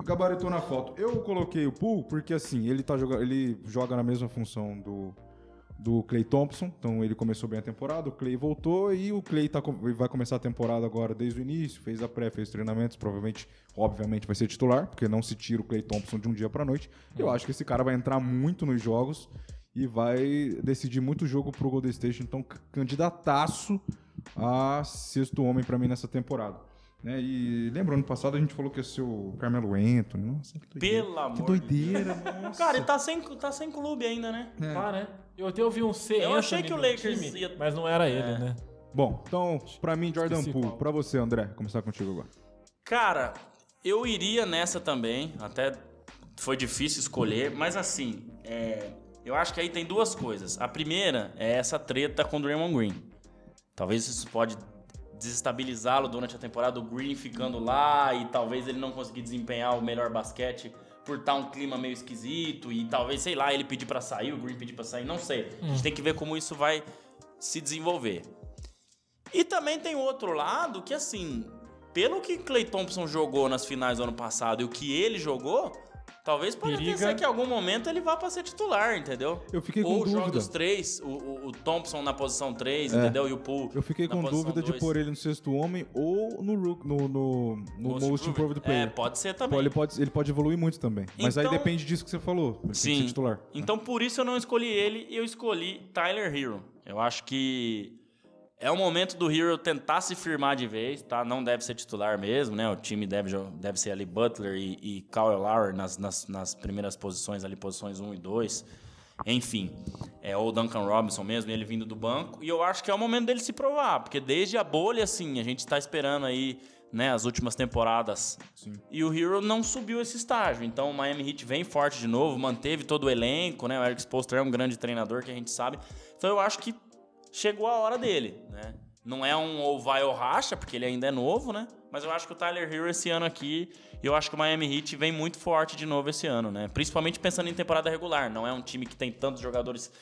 Gabaritou na foto. Eu coloquei o Pool porque assim, ele, tá joga, ele joga na mesma função do, do Clay Thompson. Então ele começou bem a temporada, o Clay voltou e o Clay tá, vai começar a temporada agora desde o início, fez a pré, fez treinamentos, provavelmente, obviamente vai ser titular, porque não se tira o Clay Thompson de um dia pra noite. Eu acho que esse cara vai entrar muito nos jogos e vai decidir muito jogo pro Golden State, então candidataço a sexto homem pra mim nessa temporada. Né? E lembra, ano passado a gente falou que ia ser o Carmelo Anthony. Nossa, que doideira. Pelo amor Que de doideira, nossa. Cara, ele tá sem, tá sem clube ainda, né? Tá, né? Eu até ouvi um C. Eu achei que o Lakers time, ia- Mas não era ele, É. né? Bom, então, pra mim, Jordan Esqueci Poole. qual. Pra você, André, começar contigo agora. Cara, eu iria nessa também. Até foi difícil escolher, mas assim, é, eu acho que aí tem duas coisas. A primeira é essa treta com o Draymond Green. Talvez isso pode desestabilizá-lo durante a temporada, o Green ficando lá e talvez ele não conseguir desempenhar o melhor basquete por estar um clima meio esquisito e talvez, sei lá, ele pedir pra sair, o Green pedir pra sair, não sei. A gente tem que ver como isso vai se desenvolver. E também tem outro lado que, assim, pelo que Clay Thompson jogou nas finais do ano passado e o que ele jogou, talvez pode até Periga. ser que em algum momento ele vá pra ser titular, entendeu? Eu fiquei com Ou dúvida. joga os três, o, o- o Thompson na posição 3, É. entendeu? E o Poole Eu fiquei com dúvida de dois. pôr ele no sexto homem ou no, Rook- no, no, no Most, Improved Player. É, pode ser também. Ele pode, ele pode evoluir muito também. Mas aí Então- depende disso que você falou. Ele Sim. titular. Então por isso eu não escolhi ele e eu escolhi Tyler Hero. Eu acho que é o momento do Hero tentar se firmar de vez, tá? Não deve ser titular mesmo, né? O time deve, deve ser ali Butler e, e Kyle Lowry nas, nas, nas primeiras posições ali, posições 1 e 2. Enfim, é, ou o Duncan Robinson mesmo, ele vindo do banco. E eu acho que é o momento dele se provar, porque desde a bolha, assim, a gente está esperando aí né, as últimas temporadas. E o Hero não subiu esse estágio. Então o Miami Heat vem forte de novo, manteve todo o elenco, né? O Eric Spoelstra é um grande treinador que a gente sabe. Então eu acho que chegou a hora dele, né? Não é um ou vai ou racha, porque ele ainda é novo, né? Mas eu acho que o Tyler Hero esse ano aqui, eu acho que o Miami Heat vem muito forte de novo esse ano, né? Principalmente pensando em temporada regular. Não é um time que tem tantos jogadores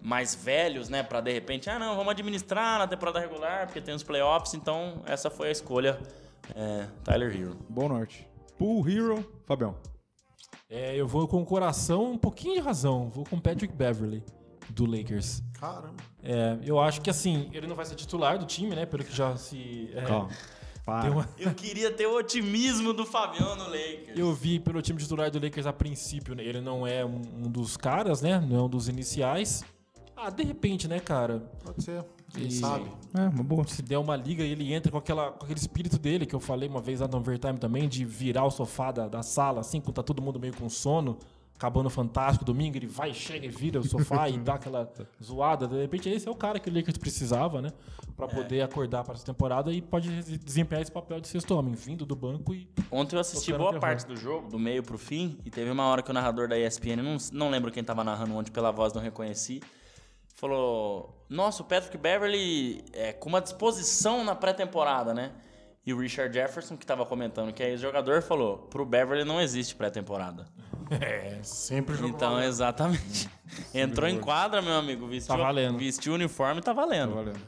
mais velhos, né? Pra de repente, ah, não, vamos administrar na temporada regular, porque tem os playoffs. Então, essa foi a escolha. É, Tyler Hero. Bom norte. Pool Hero, Fabião. É, eu vou com o coração um pouquinho de razão. Vou com Patrick Beverly, do Lakers. Caramba. É, eu acho que assim, ele não vai ser titular do time, né? Pelo que já se. é, Calma. Para. uma- Eu queria ter o otimismo do Fabiano no Lakers. Eu vi pelo time titular do Lakers a princípio, né? Ele não é um, um dos caras, né? Não é um dos iniciais. Ah, de repente, né, cara? Pode ser. Quem E- sabe? É, uma boa. Se der uma liga e ele entra com, aquela, com aquele espírito dele, que eu falei uma vez lá no Overtime também, de virar o sofá da, da sala, assim, quando tá todo mundo meio com sono, acabando fantástico domingo, ele vai, chega e vira o sofá e *laughs* dá aquela zoada. De repente, esse é o cara que o Lakers precisava, né? Pra poder acordar para essa temporada e pode desempenhar esse papel de sexto homem, vindo do banco e. Ontem eu assisti boa parte do jogo, do meio pro fim, e teve uma hora que o narrador da ESPN, não, não lembro quem tava narrando ontem pela voz, não reconheci, falou: Nossa, o Patrick Beverly é com uma disposição na pré-temporada, né? E o Richard Jefferson, que tava comentando que é ex-jogador, falou: Pro Beverly não existe pré-temporada. Sempre jogou. Então, valendo. exatamente. *laughs* Entrou em quadra, meu amigo, vestiu, Tá valendo. vestiu o uniforme, tá valendo. Tá valendo.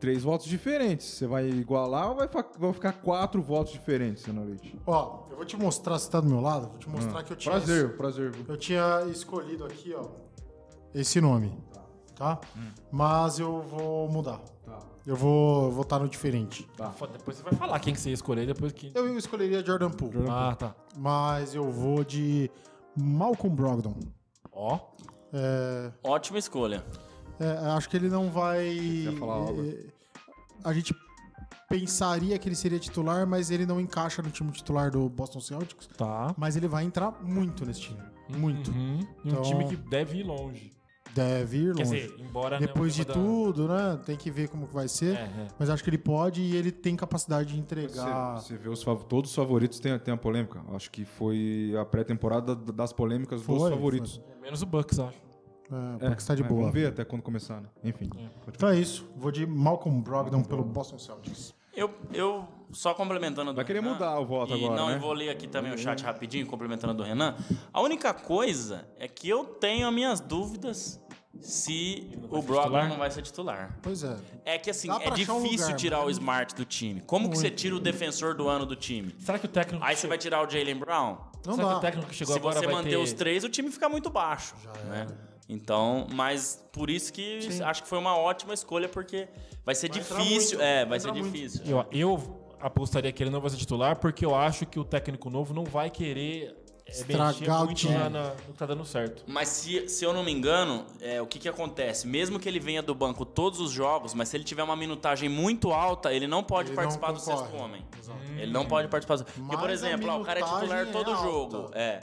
Três votos diferentes. Você vai igualar ou vai, ficar quatro votos diferentes, Senhor Leite? Ó, eu vou te mostrar, você tá do meu lado? Vou te mostrar que eu tinha. Prazer, prazer. viu? Eu tinha escolhido aqui, ó, esse nome, tá? Mas eu vou mudar. Eu vou votar no diferente. Foda, Depois você vai falar quem que você ia escolher, depois que. Eu escolheria Jordan Poole, Ah, tá. mas eu vou de Malcolm Brogdon. Ó. É, Ótima escolha. é, acho que ele não vai. falar algo? é, a gente pensaria que ele seria titular, mas ele não encaixa no time titular do Boston Celtics. Tá. Mas ele vai entrar muito nesse time. Muito. Uhum. E um Então- time que deve ir longe. Deve ir Quer longe. dizer, embora. Depois o de tema da- tudo, né? Tem que ver como que vai ser. É, é. Mas acho que ele pode e ele tem capacidade de Você, entregar. você vê os fav- todos os favoritos tem, tem a polêmica. Acho que foi a pré-temporada das polêmicas dos Foi, favoritos. Menos o Bucks, acho. É, porque está de mas boa. Vamos ver até quando começar, né? Enfim. Então é isso. Vou de Malcolm Brogdon pelo Boston Celtics. Eu, eu só complementando. a do Vai querer Renan, mudar o voto e agora, Não, né? eu vou ler aqui também o chat rapidinho, complementando a do Renan. A única coisa é que eu tenho as minhas dúvidas se o Brogdon titular? não vai ser titular. Pois é. É que assim, Dá é pra achar um difícil lugar, tirar mas o Smart do time. Como que você tira o defensor do ano do time? Será que o técnico. Aí você vai tirar o Jalen Brown? Não Será que dá. o técnico que chegou Se agora você vai manter ter... os três, o time fica muito baixo. né? Então, mas por isso que acho que foi uma ótima escolha, porque vai ser difícil. muito, é, vai ser difícil. Eu, eu apostaria que ele não vai ser titular porque eu acho que o técnico novo não vai querer é, Estragar mexer o time. na- na- no que tá dando certo. Mas se, se eu não me engano, é, o que, que acontece? Mesmo que ele venha do banco todos os jogos, mas se ele tiver uma minutagem muito alta, ele não pode Ele participar não do sexto homem. Ele não pode participar. do- Porque, por exemplo, ó, o cara é titular minutagem todo é jogo. É.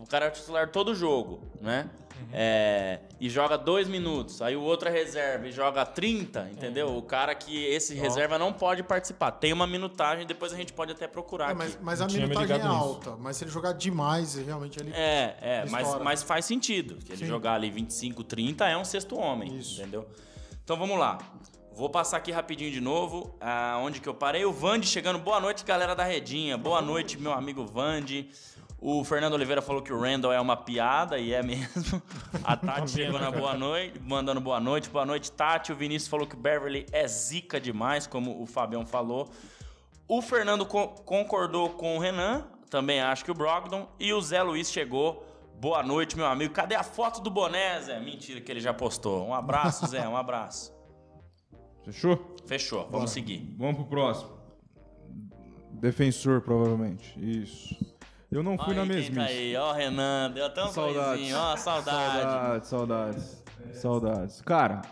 O cara é titular todo jogo, né? Uhum. É, e joga dois minutos. Aí o outro é reserva e joga 30, entendeu? O cara que esse reserva não pode participar. Tem uma minutagem, depois a gente pode até procurar É, aqui. mas, mas a minutagem é nisso. alta. Mas se ele jogar demais, realmente ele. É, é, Ele mas, mas faz sentido. Que ele Sim. jogar ali 25, 30 é um sexto homem, Isso. entendeu? Então vamos lá. Vou passar aqui rapidinho de novo, ah, onde que eu parei. O Vande chegando. Boa noite, galera da Redinha. Boa noite, meu amigo Vande. O Fernando Oliveira falou que o Randall é uma piada, e é mesmo. A *laughs* Tati chegou na boa noite, mandando boa noite. Boa noite, Tati. O Vinícius falou que o Beverly é zica demais, como o Fabião falou. O Fernando co- concordou com o Renan, também acho que o Brogdon. E o Zé Luiz chegou. Boa noite, meu amigo. Cadê a foto do boné, Zé? Mentira que ele já postou. Um abraço, Zé, um abraço. Fechou? Fechou, vamos seguir. Vamos pro próximo. Defensor, provavelmente. Isso. Eu não fui Olha na aí quem tá aí, ó, Renan, deu até um Saudades. ó, saudade. Saudades, saudades. Saudades. Cara,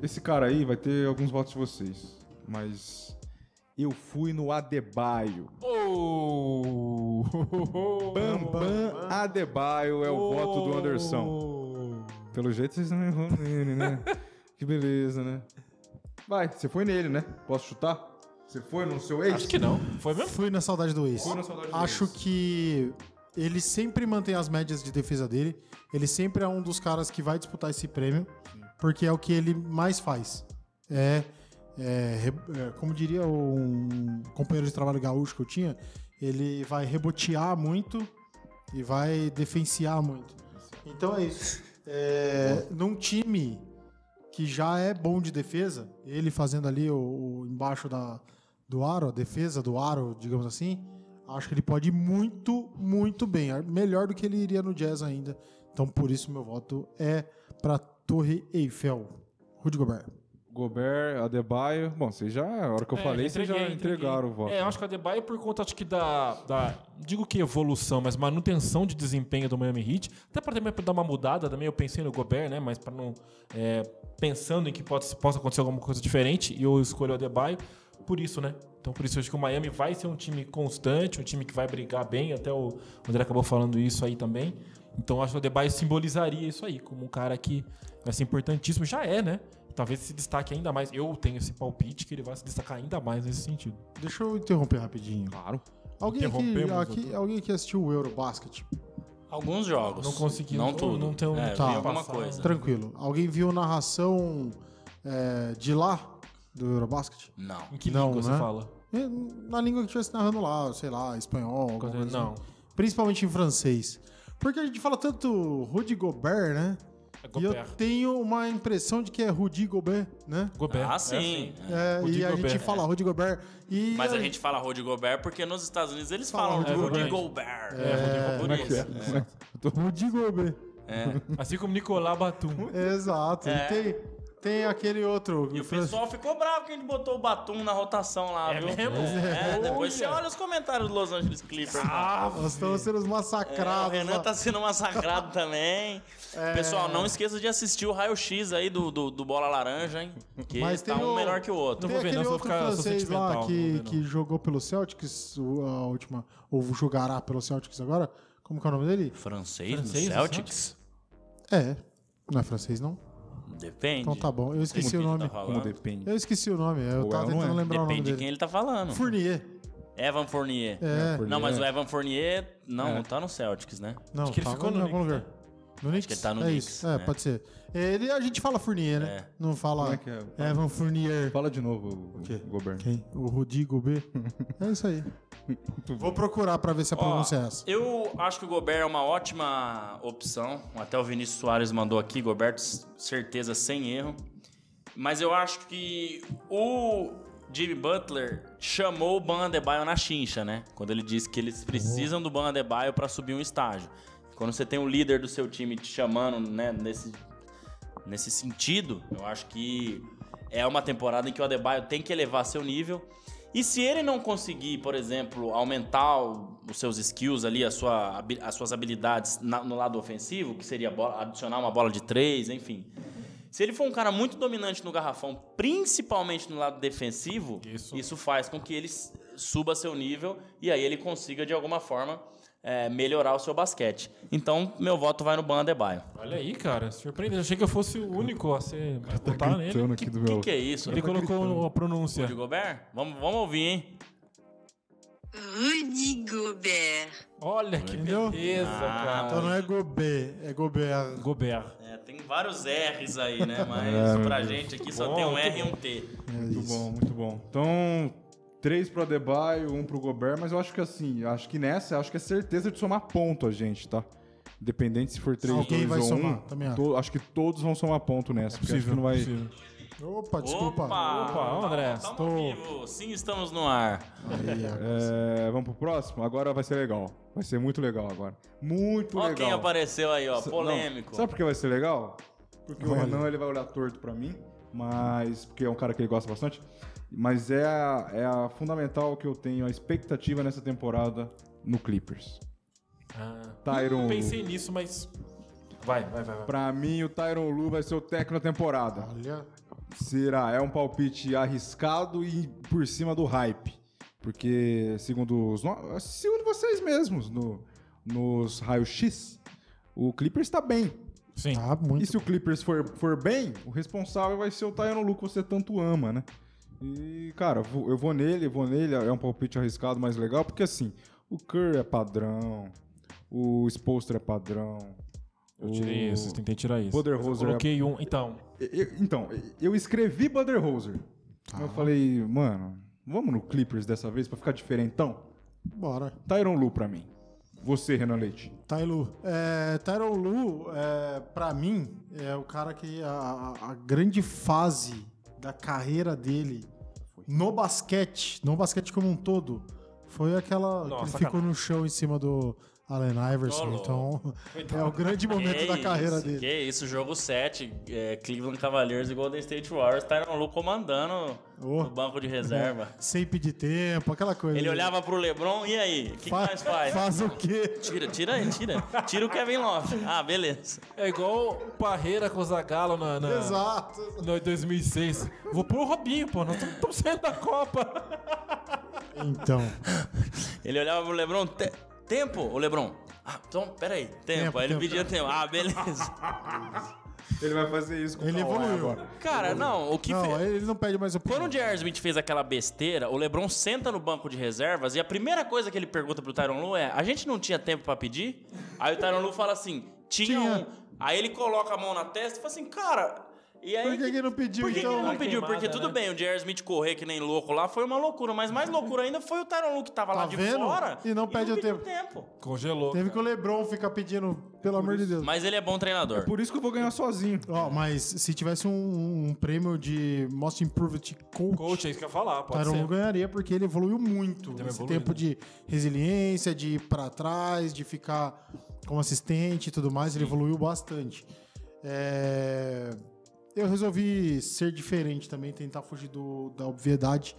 esse cara aí vai ter alguns votos de vocês. Mas eu fui no Adebayo. Oh! Bambam Adebayo é o voto do Anderson. Pelo jeito vocês não erram nele, né? *laughs* que beleza, né? Vai, você foi nele, né? Posso chutar? Você foi no seu ex? Acho que não. Foi mesmo? Fui na saudade do ex. Fui na saudade do Acho ex. que ele sempre mantém as médias de defesa dele. Ele sempre é um dos caras que vai disputar esse prêmio, porque é o que ele mais faz. É, é, é, como diria um companheiro de trabalho gaúcho que eu tinha, ele vai rebotear muito e vai defenciar muito. Então é isso. É, num time que já é bom de defesa, ele fazendo ali o, o embaixo da, do aro, a defesa do aro, digamos assim, acho que ele pode ir muito, muito bem. Melhor do que ele iria no Jazz ainda. Então por isso meu voto é para Torre Eiffel. Rudy Gobert. Gobert, Adebayo. Bom, vocês já, a hora que eu É, falei, vocês já entreguei, entreguei. entregaram o voto. É, eu acho que a Adebayo por conta acho que da, da digo que evolução, mas manutenção de desempenho do Miami Heat, até para também dar uma mudada também, eu pensei no Gobert, né, mas para não é, pensando em que pode, possa acontecer alguma coisa diferente, e eu escolho o Adebayo por isso, né? Então por isso eu acho que o Miami vai ser um time constante, um time que vai brigar bem, até o André acabou falando isso aí também. Então eu acho que o Adebayo simbolizaria isso aí, como um cara que vai ser importantíssimo, já é, né? Talvez se destaque ainda mais. Eu tenho esse palpite que ele vai se destacar ainda mais nesse sentido. Deixa eu interromper rapidinho. Claro. Alguém aqui, Interrompemos, aqui, alguém que assistiu o Eurobasket? Alguns jogos. Não consegui, Não não- tudo. não tem um- é, Tá. alguma Passado. coisa. Tranquilo. Alguém viu narração é, de lá, do Eurobasket? Não. Em que Não, língua você né? fala? É, Na língua que estivesse narrando lá, sei lá, espanhol, alguma coisa Não. assim. Principalmente em francês. Porque a gente fala tanto Rudy Gobert, né? É E eu Gobert. tenho uma impressão de que é Rudy Gobert, né? Gobert. Ah, sim. É, Rudy e a Gobert. gente fala Rudy Gobert. E Mas a gente fala Rudy Gobert porque nos Estados Unidos eles Fala falam Rudy Rudy Gobert. Gobert. É, por Rudy. Gobert. É. Rudy Gobert. Assim como Nicolás Batum. Exato. É. E tem, tem aquele outro. E o pessoal ficou bravo que a gente botou o Batum na rotação lá, É viu? mesmo? É, depois você Olha. os comentários do Los Angeles Clippers. Ah, Nós estamos sendo É, o massacrados. Renan tá sendo massacrado também. *laughs* É. Pessoal, não esqueça de assistir o raio-x aí do, do, do Bola Laranja, hein? Que Mas tá tem um o- melhor que o outro. Não Tem vou ver, não, outro ficar- francês lá não que, que jogou pelo Celtics, a última, ou jogará pelo Celtics agora. Como que é o nome dele? Francês, Francês, no o Celtics? É. Não é francês, não? Depende. Então tá bom. Eu esqueci o nome. tá Como depende. Eu esqueci o nome. Eu Ou tava é não tentando é? lembrar o nome Depende de quem ele tá falando. Fournier. Evan Fournier. É. Fournier. Não, mas o Evan Fournier não, É. não tá no Celtics, né? Não, Acho que ele tava ficou no em algum lugar. No Knicks? que ele tá no é Knicks, isso. É, né? pode ser. Ele, a gente fala Fournier, né? É. Não fala Como é que é? Evan Fournier. Fala de novo, o quê? Gobert. Quem? O Rudy Gobert? *laughs* é isso aí. *laughs* Vou procurar pra ver se a Ó, pronúncia é essa. Eu acho que o Gobert é uma ótima opção. Até o Vinícius Soares mandou aqui, Gobert, certeza sem erro. Mas eu acho que o Jimmy Butler chamou o Ban Adebayo na chincha, né? Quando ele disse que eles precisam do Ban Adebayo para subir um estágio. Quando você tem um líder do seu time te chamando, né, nesse, nesse sentido, eu acho que é uma temporada em que o Adebayo tem que elevar seu nível. E se ele não conseguir, por exemplo, aumentar os seus skills ali, a sua, as suas habilidades na- no lado ofensivo, que seria bola- adicionar uma bola de três, enfim. Se ele for um cara muito dominante no garrafão, principalmente no lado defensivo, Isso. isso, faz com que ele suba seu nível e aí ele consiga, de alguma forma, é, melhorar o seu basquete. Então, meu voto vai no Ban Adebayo. Olha aí, cara. Surpreendente. Eu achei que eu fosse o único a ser a votar nele. Gritando Que, aqui do que, meu... que é isso? Ele colocou a pronúncia. Rudy Gobert? Vamos, vamos ouvir, hein? Rudy Gobert. Olha que Entendeu? beleza, Ah, cara. Então não é Gobert, é Gobert. Gobert. É, tem vários R's aí, né? *laughs* Mas É, meu pra Deus. gente aqui só Bom, tem um R e um T. É Muito isso. bom, muito bom. Então, três pro Adebayo, um pro Gobert, mas eu acho que assim, eu acho que nessa, eu acho que é certeza de somar ponto a gente, tá? Independente se for três, Alguém dois vai ou somar, um, também acho. to- acho que todos vão somar ponto nessa, porque acho que Possível, não vai... possível. Opa, desculpa. Opa! Opa, André, Estamos ao vivo. Sim, estamos no ar. Aí. É, vamos pro próximo? Agora vai ser legal. Vai ser muito legal agora. Muito Ó legal. quem apareceu aí, ó. Polêmico. não, sabe por que vai ser legal? Porque o Olha. Renan ele vai olhar torto pra mim, mas porque é um cara que ele gosta bastante. Mas é a, é a fundamental que eu tenho a expectativa nessa temporada no Clippers. Ah, Tyron Lu. pensei nisso, mas. Vai, vai, vai. vai. Pra mim, o Tyron Lu vai ser o técnico da temporada. Olha. Será? É um palpite arriscado e por cima do hype. Porque, segundo os. Segundo vocês mesmos no, nos raios-x. O Clippers tá bem. Sim. Tá muito. E se o Clippers for, for bem, o responsável vai ser o Tyron Lu que você tanto ama, né? E, cara, eu vou- nele, eu vou nele, é um palpite arriscado, mas legal, porque assim, o Kerr é padrão, o Spolster é padrão. Eu tirei o- isso, tentei tirar isso. Budenholzer Eu coloquei um. Então, Eu- então, eu escrevi Budenholzer. Eu falei, mano, vamos no Clippers dessa vez pra ficar diferentão? Bora. Tyron Lu pra mim. Você, Renan Leite. Tylu. É, Tyron Lu, é, pra mim, é o cara que a- a grande fase da carreira dele no basquete, no basquete como um todo, foi aquela que Nossa, ele ficou no chão em cima do Allen Iverson. Então, *laughs* é o grande momento da carreira isso, dele. Que isso, jogo 7, é, Cleveland Cavaliers e Golden State Warriors, Tyron Lu comandando Oh. no banco de reserva. *laughs* Sem pedir tempo, aquela coisa. Ele olhava pro LeBron, e aí? O que, nós faz? Faz o quê? Tira, tira aí, tira. Tira o Kevin Love. Ah, beleza. é igual o Parreira com o Zagallo na, na, Exato. no 2006. Vou pôr o Robinho, pô. Nós estamos saindo da Copa. Então, Ele olhava pro LeBron, "Te- tempo, o LeBron. Ah, então, peraí, tempo. Tempo, aí ele tempo. pedia tempo. Ah, beleza. *laughs* Ele vai fazer isso com Ele o Kawhi evoluiu. agora. Cara, não, o que não, fez... ele não pede mais opinião. Quando o J.R. Smith fez aquela besteira, o LeBron senta no banco de reservas e a primeira coisa que ele pergunta pro Tyron Lu é: a gente não tinha tempo pra pedir? Aí o Tyron Lu fala assim: tinha, Tinha. um. Aí ele coloca a mão na testa e fala assim: cara. E aí, Por que que não pediu, Por que, então? que ele não pediu? queimada, Porque tudo né? bem, o J.R. Smith correr que nem louco lá foi uma loucura, mas mais loucura ainda foi o Tyron Lu que tava lá Tá de vendo? fora E não pede o pediu tempo. Congelou. Teve que o Lebron ficar pedindo, pelo amor de Deus. Mas ele é bom treinador. Por isso que eu vou ganhar sozinho. Ó, mas se tivesse um, um prêmio de Most Improved Coach, Coach, é isso que eu ia falar. Pode Tyron ser. Lu ganharia porque ele evoluiu muito. Deu uma Esse evoluída. tempo de resiliência, de ir pra trás, de ficar como assistente e tudo mais, ele evoluiu bastante. É, Eu resolvi ser diferente também, tentar fugir do- da obviedade.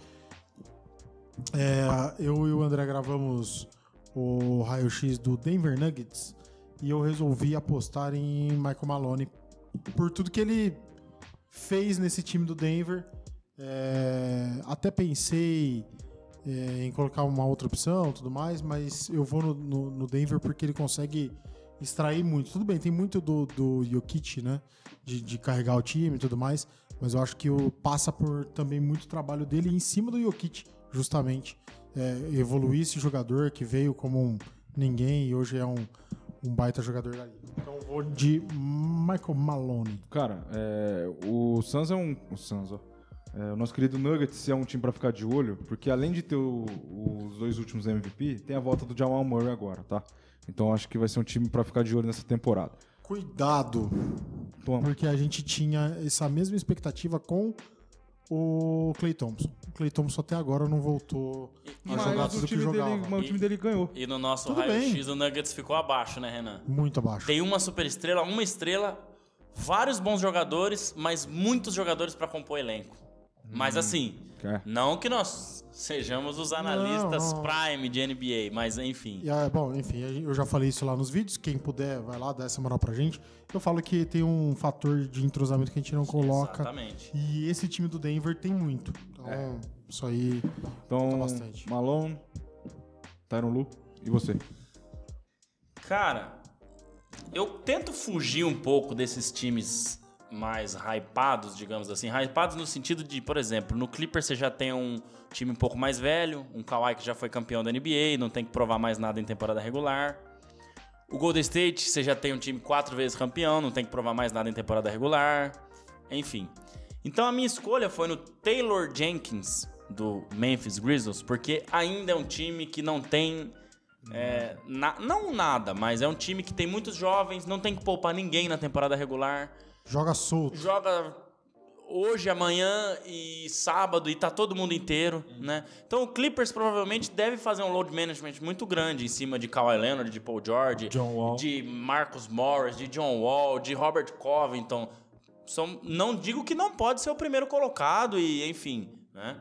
É, eu e o André gravamos o raio-x do Denver Nuggets e eu resolvi apostar em Michael Maloney por tudo que ele fez nesse time do Denver. É, até pensei é, em colocar uma outra opção tudo mais, mas eu vou no, no- no Denver porque ele consegue extrair muito. Tudo bem, tem muito do, do Jokic, né? De, de carregar o time e tudo mais, mas eu acho que o, passa por também muito trabalho dele em cima do Jokic, justamente. É, evoluir esse jogador que veio como um ninguém e hoje é um, um baita jogador da liga. Então vou de Michael Maloney. Cara, é, o Suns é um. O Suns, ó. É, o nosso querido Nuggets é um time pra ficar de olho, porque além de ter o- os dois últimos MVP, tem a volta do Jamal Murray agora, tá? Então acho que vai ser um time pra ficar de olho nessa temporada. Cuidado, Toma. porque a gente tinha essa mesma expectativa com o Clay Thompson. O Clay Thompson até agora não voltou a jogar tudo o que jogava. dele, mas o time dele ganhou. E no nosso raio-x, o Nuggets ficou abaixo, né, Renan? Muito abaixo. Tem uma super estrela, uma estrela, vários bons jogadores, mas muitos jogadores pra compor elenco. Mas assim, É. não que nós sejamos os analistas não. prime de NBA, mas enfim. Ah, bom, enfim, eu já falei isso lá nos vídeos. Quem puder, vai lá, dá essa moral pra gente. Eu falo que tem um fator de entrosamento que a gente não coloca. Exatamente. E esse time do Denver tem muito. Então, isso aí. Então, bastante. Malone, Tyron Lu e você. Cara, eu tento fugir um pouco desses times mais hypados, digamos assim. Hypados no sentido de, por exemplo, no Clippers você já tem um time um pouco mais velho, um Kawhi que já foi campeão da NBA, não tem que provar mais nada em temporada regular. O Golden State, você já tem um time quatro vezes campeão, não tem que provar mais nada em temporada regular. Enfim. Então a minha escolha foi no Taylor Jenkins, do Memphis Grizzlies, porque ainda é um time que não tem. é, na- não nada, mas é um time que tem muitos jovens, não tem que poupar ninguém na temporada regular. Joga solto. Joga hoje, amanhã e sábado e tá todo mundo inteiro, né? Então o Clippers provavelmente deve fazer um load management muito grande em cima de Kawhi Leonard, de Paul George, John Wall. de Marcus Morris, de John Wall, de Robert Covington. São, não digo que não pode ser o primeiro colocado e enfim, né?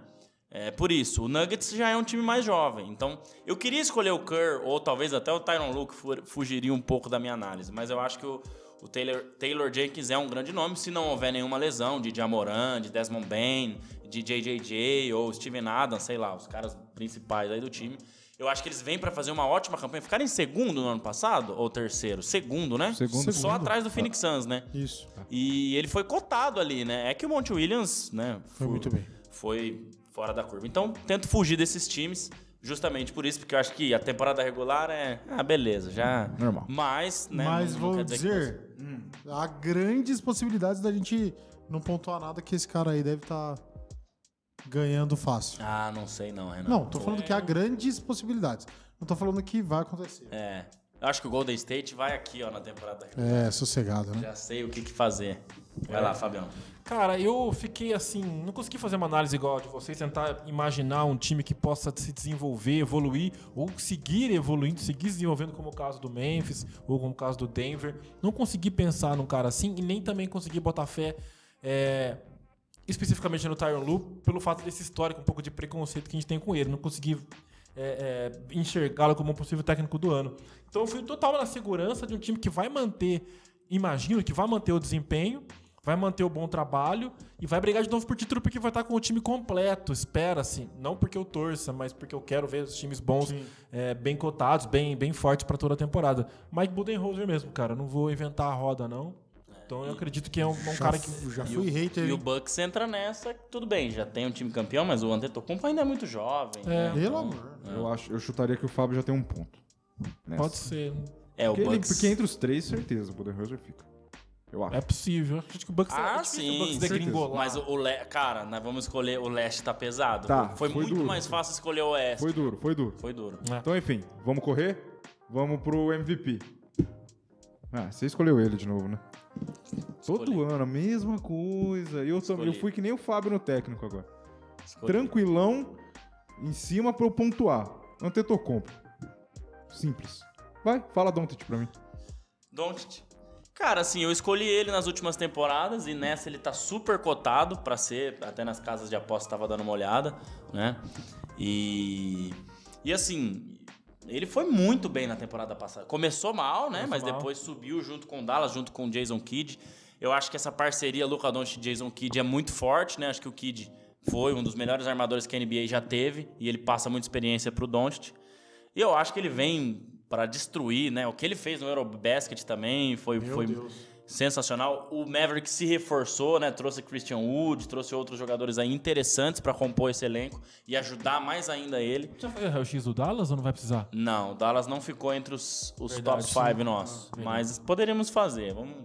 É, por isso, o Nuggets já é um time mais jovem. Então, eu queria escolher o Kerr ou talvez até o Tyron Luke fugiria um pouco da minha análise, mas eu acho que o, o Taylor, Taylor Jenkins é um grande nome se não houver nenhuma lesão de Jamoran, de Desmond Bain, de JJJ ou Steven Adams, sei lá, os caras principais aí do time. Eu acho que eles vêm pra fazer uma ótima campanha. Ficaram em segundo no ano passado? Ou terceiro? Segundo, né? Segundo. Só atrás do Phoenix Suns, né? Isso. E ele foi cotado ali, né? É que o Monte Williams, né? Foi muito bem. Foi fora da curva. Então, tento fugir desses times. Justamente por isso, porque eu acho que a temporada regular é. Ah, beleza, já. Normal. Mas, né? Mas vou quer que dizer, há grandes possibilidades da gente não pontuar nada que esse cara aí deve estar ganhando fácil. Ah, não sei não, Renan. Não, tô falando que há grandes possibilidades. Não tô falando que vai acontecer. É. Eu acho que o Golden State vai aqui, ó, na temporada. É, sossegado, né? Já sei o que, que fazer. Vai lá, Fabião. Cara, eu fiquei assim, não consegui fazer uma análise igual a de vocês, tentar imaginar um time que possa se desenvolver, evoluir, ou seguir evoluindo, seguir se desenvolvendo, como o caso do Memphis, ou como o caso do Denver. Não consegui pensar num cara assim e nem também consegui botar fé é, especificamente no Tyron Lu, pelo fato desse histórico, um pouco de preconceito que a gente tem com ele. Não consegui é, é, enxergá-lo como um possível técnico do ano. Então eu fui total na segurança de um time que vai manter, imagino que vai manter o desempenho, vai manter o bom trabalho e vai brigar de novo por título porque vai estar com o time completo, espera-se. Não porque eu torça, mas porque eu quero ver os times bons, é, bem cotados, bem, bem fortes para toda a temporada. Mike Budenholzer mesmo, cara. Não vou inventar a roda, não. Então eu acredito que é um, um cara que. Já fui o, hater. e o? Bucks entra nessa, tudo bem, já tem um time campeão, mas o Antetokounmpo ainda é muito jovem. né? Pelo Então, amor. Eu, acho, eu chutaria que o Fábio já tem um ponto. nessa. Pode ser. É, o Porque, ele- Bucks... porque entre os três, certeza, o Budenholzer fica. Eu acho. É possível. Eu Acho que o Bucks Ah, é sim, o Bucks. Mas o, o Le... cara, nós vamos escolher. O leste tá pesado. Tá, foi, foi muito duro. mais fácil escolher o oeste. Foi duro, foi duro. Foi duro. Então, enfim, vamos correr? Vamos pro MVP. Ah, você escolheu ele de novo, né? Todo Escolhi. ano, a mesma coisa. Eu, também- eu fui que nem o Fábio no técnico agora. Escolhi. Tranquilão, em cima pra eu pontuar. Antetokounmpo. Simples. Vai, fala Doncic pra mim. Doncic. Cara, assim, eu escolhi ele nas últimas temporadas e nessa ele tá super cotado pra ser, até nas casas de aposta tava dando uma olhada, né? E e assim, ele foi muito bem na temporada passada. Começou mal, né? Começou Mas mal. depois subiu junto com o Dallas, junto com o Jason Kidd. Eu acho que essa parceria Luca Doncic e Jason Kidd é muito forte, né? Acho que o Kidd foi um dos melhores armadores que a NBA já teve e ele passa muita experiência pro Doncic. E eu acho que ele vem para destruir, né? O que ele fez no Eurobasket também foi, foi sensacional. O Maverick se reforçou, né? Trouxe Christian Wood, trouxe outros jogadores aí interessantes para compor esse elenco e ajudar mais ainda ele. Já foi o X do Dallas ou não vai precisar? Não, o Dallas não ficou entre os, os Verdade, top 5 sim. nossos. Ah, mas poderíamos fazer. Vamos.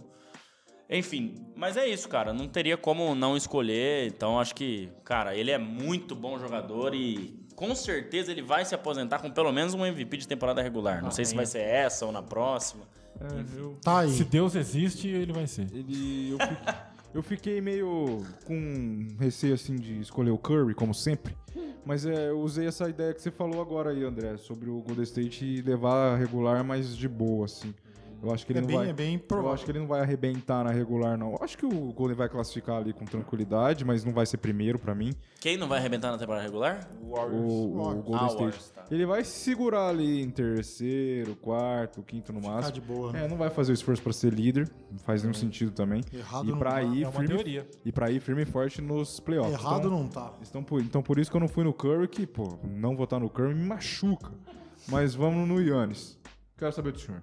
Enfim, mas é isso, cara. Não teria como não escolher. Então acho que, cara, ele é muito bom jogador e com certeza ele vai se aposentar com pelo menos um MVP de temporada regular. Não sei se vai ser essa ou na próxima. Tá aí. Se Deus existe, ele vai ser. Ele. Eu, fi- eu fiquei meio com receio assim de escolher o Curry, como sempre. Mas é, eu usei essa ideia que você falou agora aí, André, sobre o Golden State levar a regular mais de boa, assim. Eu acho que ele É não bem, vai. é bem Eu acho que ele não vai arrebentar na regular, não. Eu acho que o Golden vai classificar ali com tranquilidade, mas não vai ser primeiro pra mim. Quem não vai arrebentar na temporada regular? O, o Golden Ah, State. Warriors, tá. Ele vai se segurar ali em terceiro, quarto, quinto no Tá máximo. de boa. né? É, não vai fazer o esforço pra ser líder, não faz nenhum sentido também. Errado e não pra tá. ir É uma firme, teoria. E pra ir firme e forte nos playoffs. Errado então, não tá. Estão por, então por isso que eu não fui no Curry, que, pô, não votar no Curry me machuca. Mas vamos no Yannis. Quero saber do senhor.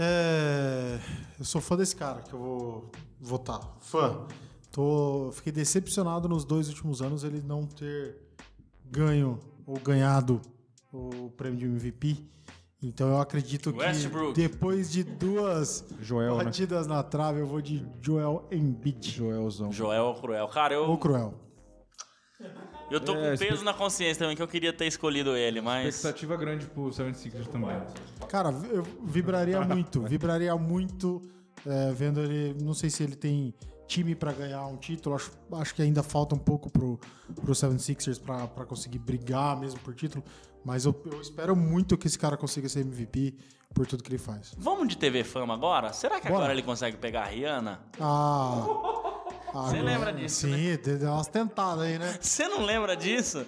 É, eu sou fã desse cara que eu vou votar. Fã. Tô, fiquei decepcionado nos dois últimos anos ele não ter ganho ou ganhado o prêmio de MVP. Então eu acredito que Westbrook. depois de duas Joel, né? batidas na trave, eu vou de Joel Embiid. Joelzão. Joel ou Cruel? Cara, eu, Ou Cruel. Eu tô É, com peso na consciência também que eu queria ter escolhido ele, mas. Expectativa grande pro 76ers também. Cara, eu vibraria muito, vibraria muito é, vendo ele. Não sei se ele tem time pra ganhar um título. Acho, acho que ainda falta um pouco pro, pro 76ers pra, pra conseguir brigar mesmo por título. Mas eu, eu espero muito que esse cara consiga ser MVP por tudo que ele faz. Vamos de TV Fama agora? Será que Bora. agora ele consegue pegar a Rihanna? Ah, Você lembra disso, Sim, né? deu umas tentadas aí, né? Você não lembra disso?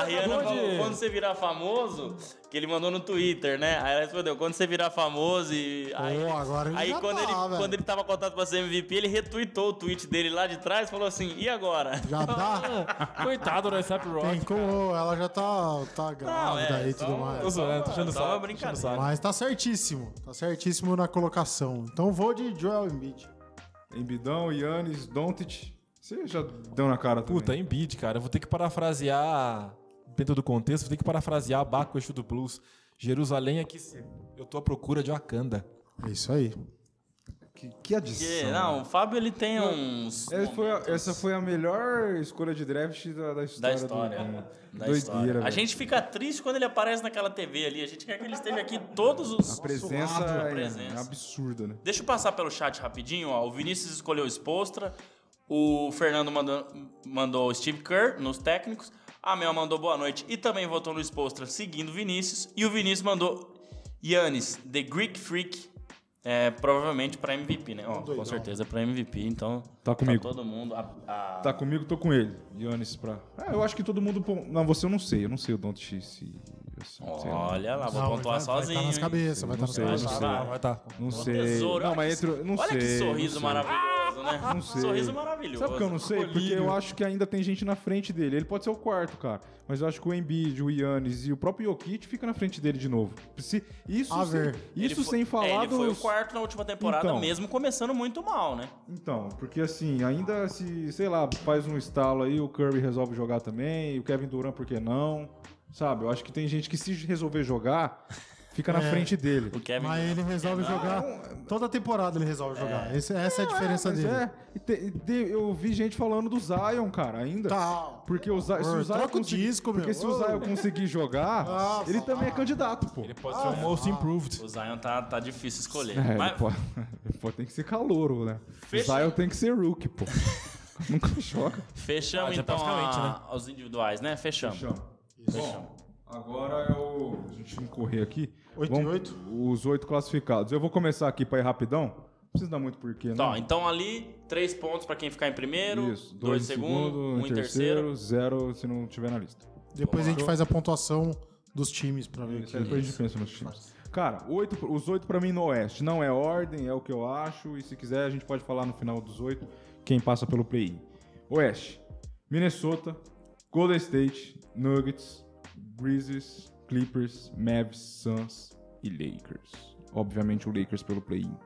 A Rihanna falou, de- quando você virar famoso, que ele mandou no Twitter, né? Aí ela respondeu, quando você virar famoso e... Aí, Pô, agora ele aí já quando, tá, ele, velho. quando ele tava contado pra ser MVP, ele retweetou o tweet dele lá de trás e falou assim, e agora? Já dá. *laughs* Coitado do ASAP Rock. Tem como, ela já tá, tá Não, grávida é, aí e tudo mais. Tô zoando, tô achando Só uma brincadeira. Mas tá certíssimo. Tá certíssimo na colocação. Então vou de Joel Embiid. Embidão, Yannis, Doncic. Você já deu na cara também. Puta, Embiid, cara. Eu vou ter que parafrasear, dentro do contexto, vou ter que parafrasear Baco Exu do Blues. Jerusalém é que se- eu tô à procura de Wakanda. É isso aí. Que, que adição. Porque, não, o Fábio ele tem uns... Essa foi, a, essa foi a melhor escolha de draft da, da história. Da história. Do, Da doideira, história. A gente fica triste quando ele aparece naquela TV ali. A gente quer que ele esteja aqui todos os. A presença, suado. É, presença. é absurda, né? Deixa eu passar pelo chat rapidinho. Ó. O Vinícius escolheu o Spostra. O Fernando mandou, mandou o Steve Kerr nos técnicos. A Mel mandou boa noite e também votou no Spostra, seguindo o Vinícius. E o Vinícius mandou Yannis, The Greek Freak. É, provavelmente pra MVP, né? Ó, com certeza pra MVP, então. Tá comigo. todo mundo. A, a- Tá comigo, tô com ele. Yannis pra. É, eu acho que todo mundo. Não, você eu não sei. Eu não sei o sei lá. Olha lá, vou Não, pontuar vai, vai sozinho. tá nas cabeças, vai Não estar sei, nas não cabeças. sei. Vai tá. Não sei. Tesouro, não, olha mas que- entre. Não Olha sei. que sorriso não né? *laughs* Não sei. Sorriso maravilhoso. Sabe por que eu não sei? Porque eu acho que ainda tem gente na frente dele. Ele pode ser o quarto, cara. Mas eu acho que o Embiid, o Yannis e o próprio Jokic fica na frente dele de novo. Se, isso A sem, isso foi- sem falar é, ele foi o dos- quarto na última temporada, Então. mesmo começando muito mal, né? Então, porque assim, ainda se, sei lá, faz um estalo aí, o Curry resolve jogar também, e o Kevin Durant, por que não? Sabe? Eu acho que tem gente que se resolver jogar, fica na É. frente dele. O Kevin. Mas ele resolve jogar. Toda temporada ele resolve jogar. Esse- essa é a diferença dele. é, e te- e te- eu vi gente falando do Zion, cara, ainda. Tá. Porque o Zion, se o Zion troca o conseguir- disco, porque meu. se o Zion conseguir jogar, Nossa. ele também é candidato, pô. Ele pode ser o most improved. O Zion tá, tá difícil escolher. É, Mas ele pode, ele *laughs* pode- tem que ser calouro, né? Fecha. O Zion tem que ser rookie, pô. *laughs* Nunca joga. fechamos Ah, já então praticamente, a- os individuais, né? Fechamos. Bom, agora é o. A gente vai correr aqui. Oito e Vamos- oito? Os oito classificados. Eu vou começar aqui pra ir rapidão. Não precisa dar muito porquê, né? Tá, então ali, três pontos pra quem ficar em primeiro, Isso. dois, em segundo, um em terceiro. zero se não tiver na lista. Depois a gente faz a pontuação dos times pra ver Isso, aqui. depois a gente pensa nos times. Cara, oito, os oito pra mim no Oeste. Não é ordem, é o que eu acho. E se quiser, a gente pode falar no final dos oito quem passa pelo play-in. Oeste. Minnesota, Golden State, Nuggets, Grizzlies, Clippers, Mavs, Suns e Lakers. Obviamente o Lakers pelo play-in.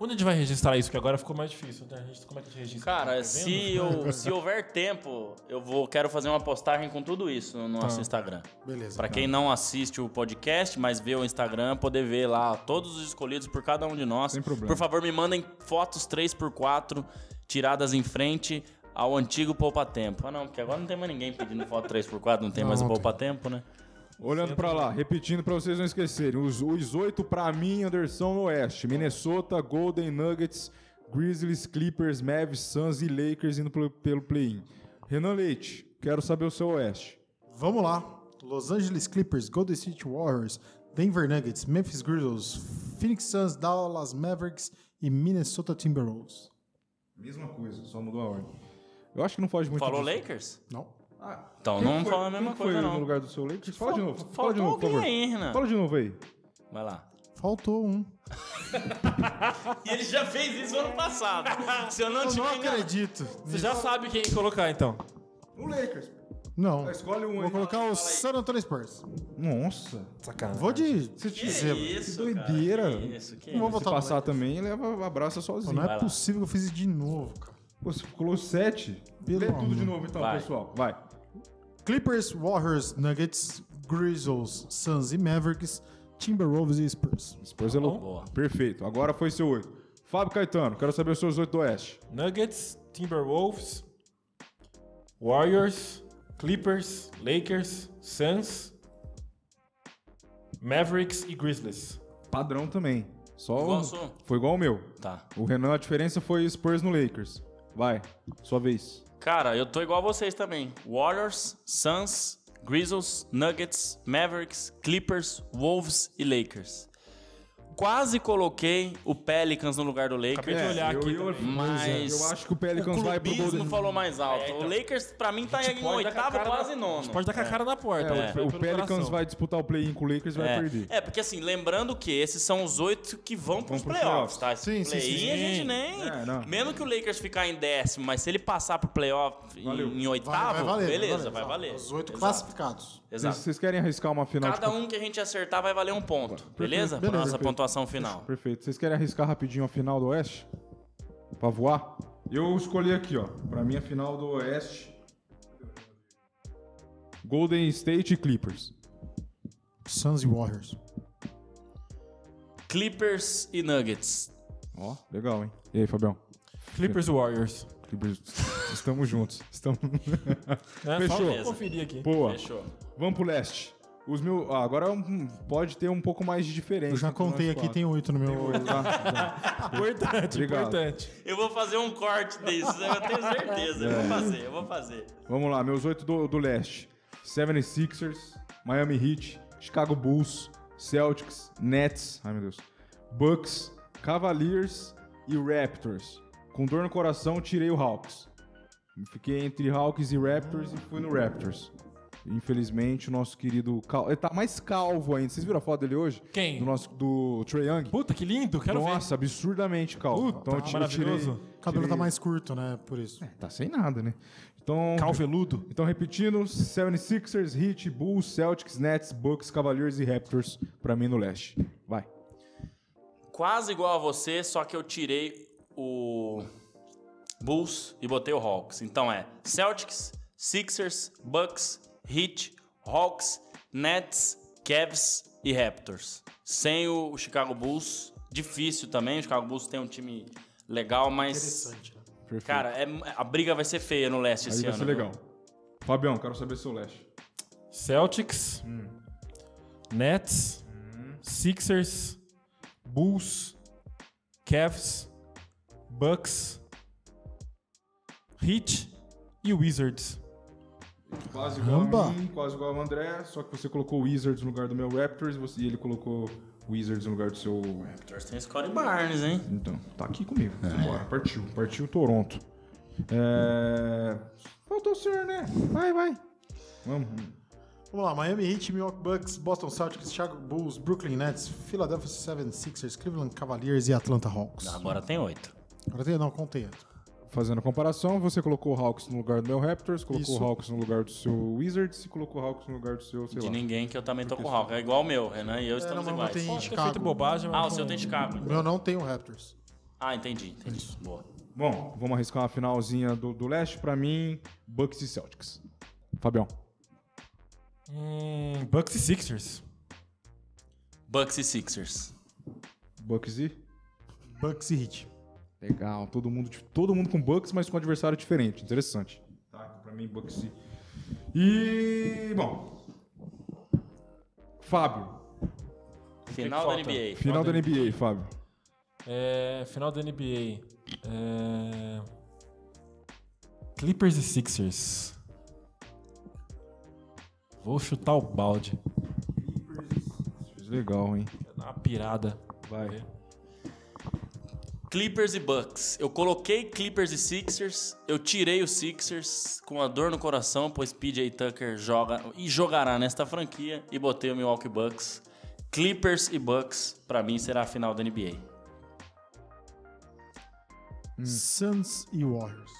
Onde a gente vai registrar isso? Que agora ficou mais difícil. né? A gente, como é que a gente registra? Cara, Tá se, eu, se houver tempo, eu vou quero fazer uma postagem com tudo isso no nosso Instagram. Beleza. Pra quem não assiste o podcast, mas vê o Instagram, poder ver lá todos os escolhidos por cada um de nós. Sem problema. Por favor, me mandem fotos 3x4 tiradas em frente ao antigo Poupa Tempo. Ah, não, porque agora não tem mais ninguém pedindo foto 3x4, não tem Não, mais o não Poupa Tempo, né? Olhando pra lá, repetindo pra vocês não esquecerem. Os, os oito pra mim, Anderson no Oeste. Minnesota, Golden Nuggets, Grizzlies, Clippers, Mavs, Suns e Lakers indo pelo, pelo play-in. Renan Leite, quero saber o seu Oeste. Vamos lá. Los Angeles Clippers, Golden State Warriors, Denver Nuggets, Memphis Grizzlies, Phoenix Suns, Dallas Mavericks e Minnesota Timberwolves. Mesma coisa, só mudou a ordem. Eu acho que não foge muito Falou disso. Lakers? Não. Então Quem não foi- fala a mesma quem foi coisa, no não. lugar do seu Lakers? Fala de novo. Fala de novo, por favor. aí, Renan. Fala de novo aí. Vai lá. Faltou um. *laughs* E ele já fez isso ano passado. Se eu não Eu não acredito. Você já sabe quem colocar, então. O Lakers. Não. Escolhe um Vou aí. colocar o San Antonio Spurs. Nossa, Sacanagem. Vou de você te Que dizer. isso, que doideira. cara, que isso, que Não vou isso. Se passar também, leva abraça sozinho. Não é possível que eu fiz isso de novo, cara. Pô, Você colocou sete. Pelo Lê tudo de novo então, Vai. pessoal. Vai. Clippers, Warriors, Nuggets, Grizzlies, Suns e Mavericks, Timberwolves e Spurs. Spurs é louco. Boa. Perfeito. Agora foi seu oito. Fábio Caetano, quero saber os seus oito do Oeste. Nuggets, Timberwolves, Warriors, Clippers, Lakers, Suns, Mavericks e Grizzlies. Padrão também. Só Igual? Foi igual o meu. Tá. O Renan, a diferença foi Spurs no Lakers. Vai, sua vez. Cara, eu tô igual a vocês também. Warriors, Suns, Grizzlies, Nuggets, Mavericks, Clippers, Wolves e Lakers. Quase coloquei o Pelicans no lugar do Lakers. Acabei de olhar eu, aqui eu, também. Mas eu acho que o o Pelicans vai pro Golden falou mais alto. É, então. O Lakers, pra mim, tá em a oitavo, quase nono. Pode dar com a cara na porta. É, né? o, o Pelicans coração. vai disputar o play-in com o Lakers e vai É. perder. É, porque assim, lembrando que esses são os oito que vão pros pros playoffs, playoffs. tá? Esse Sim, sim, play-in sim. a gente nem. É, não. Mesmo que o Lakers ficar em décimo, mas se ele passar pro playoff em, Valeu. em Vai, oitavo, vai valer, beleza, vai vai valer. Os oito classificados. Vocês, Exato. vocês querem arriscar uma final Cada de um que a gente acertar vai valer um ponto, beleza? Pra beleza, nossa perfeito. pontuação final. Perfeito. Vocês querem arriscar rapidinho a final do Oeste? Pra voar? Eu escolhi aqui, ó. Pra mim, a final do Oeste. Golden State e Clippers. Suns e Warriors. Clippers e Nuggets. Ó, legal, hein? E aí, Fabião? Clippers Warriors. Clippers. *laughs* Estamos juntos. Estamos... *laughs* É, Fechou. Conferir aqui. Boa. Fechou. Vamos pro leste. Os meus... ah, agora hum, pode ter um pouco mais de diferença. Eu já contei aqui, quatro. tem oito no meu. *laughs* Tá? Importante, Obrigado. importante. Eu vou fazer um corte desses, eu tenho certeza. Eu vou fazer, eu vou fazer. Vamos lá, meus oito do, do leste. 76ers, Miami Heat, Chicago Bulls, Celtics, Nets, ai meu Deus, Bucks, Cavaliers e Raptors. Com dor no coração, tirei o Hawks. Fiquei entre Hawks e Raptors e fui no Raptors. Infelizmente, o nosso querido... Cal... Ele tá mais calvo ainda. Vocês viram a foto dele hoje? Quem? Do, nosso, do Trae Young? Puta, que lindo. Quero Nossa, absurdamente calvo. Puta, então eu tirei... maravilhoso. O cabelo tirei- tá mais curto, né? Por isso. Tá sem nada, né? Então... ver. Calveludo. Então, repetindo, 76ers, Heat, Bulls, Celtics, Nets, Bucks, Cavaliers e Raptors pra mim no leste. Vai. Quase igual a você, só que eu tirei o Bulls e botei o Hawks. Então é Celtics, Sixers, Bucks, Heat, Hawks, Nets, Cavs e Raptors. Sem o Chicago Bulls, difícil também. O Chicago Bulls tem um time legal, mas Interessante, né? Perfeito. cara, é- a briga vai ser feia no leste Aí esse vai ano. ser viu? legal. Fabião, quero saber seu leste. Celtics. Nets. Sixers. Bulls. Cavs. Bucks. Heat. E Wizards. Quase igual Caramba. a mim, quase igual ao André, só que você colocou o Wizards no lugar do meu Raptors e, você, e ele colocou o Wizards no lugar do seu Raptors. Raptors tem Scottie Barnes, hein? Então, tá aqui comigo. Bora, partiu. Partiu Toronto. É... Faltou o senhor, né? Vai, vai. Vamos. Vamos lá, Miami Heat, Milwaukee Bucks, Boston Celtics, Chicago Bulls, Brooklyn Nets, Philadelphia 76ers, Cleveland Cavaliers e Atlanta Hawks. Agora tem oito. Agora tem, não, contei. Fazendo a comparação, você colocou o Hawks no lugar do meu Raptors, colocou Isso. o Hawks no lugar do seu Wizards e colocou o Hawks no lugar do seu, sei De lá. ninguém que eu também tô com o Hawks. É igual o meu, Renan e eu estamos não, mas iguais. tem- Pode ter Chicago. feito bobagem, mas Ah, o não- seu tem Chicago. O meu não tem o Raptors. Ah, entendi, entendi. Boa. Bom, vamos arriscar uma finalzinha do, do leste. Pra mim, Bucks e Celtics. Fabião. Hum, Bucks e Sixers. Bucks e Sixers. Bucks e... Bucks e Heat. Legal, todo mundo, todo mundo com Bucks, mas com adversário diferente. Interessante. Tá, então pra mim, Bucks e... Bom... Fábio. Final que da? NBA. Final da NBA, Fábio. É, final da NBA. É, Clippers e Sixers. Vou chutar o balde. Legal, hein? Dar uma pirada. Vai. Clippers e Bucks. Eu coloquei Clippers e Sixers. Eu tirei os Sixers com a dor no coração, pois PJ Tucker joga e jogará nesta franquia. E botei o Milwaukee Bucks. Clippers e Bucks, pra mim, será a final da NBA. Suns e Warriors.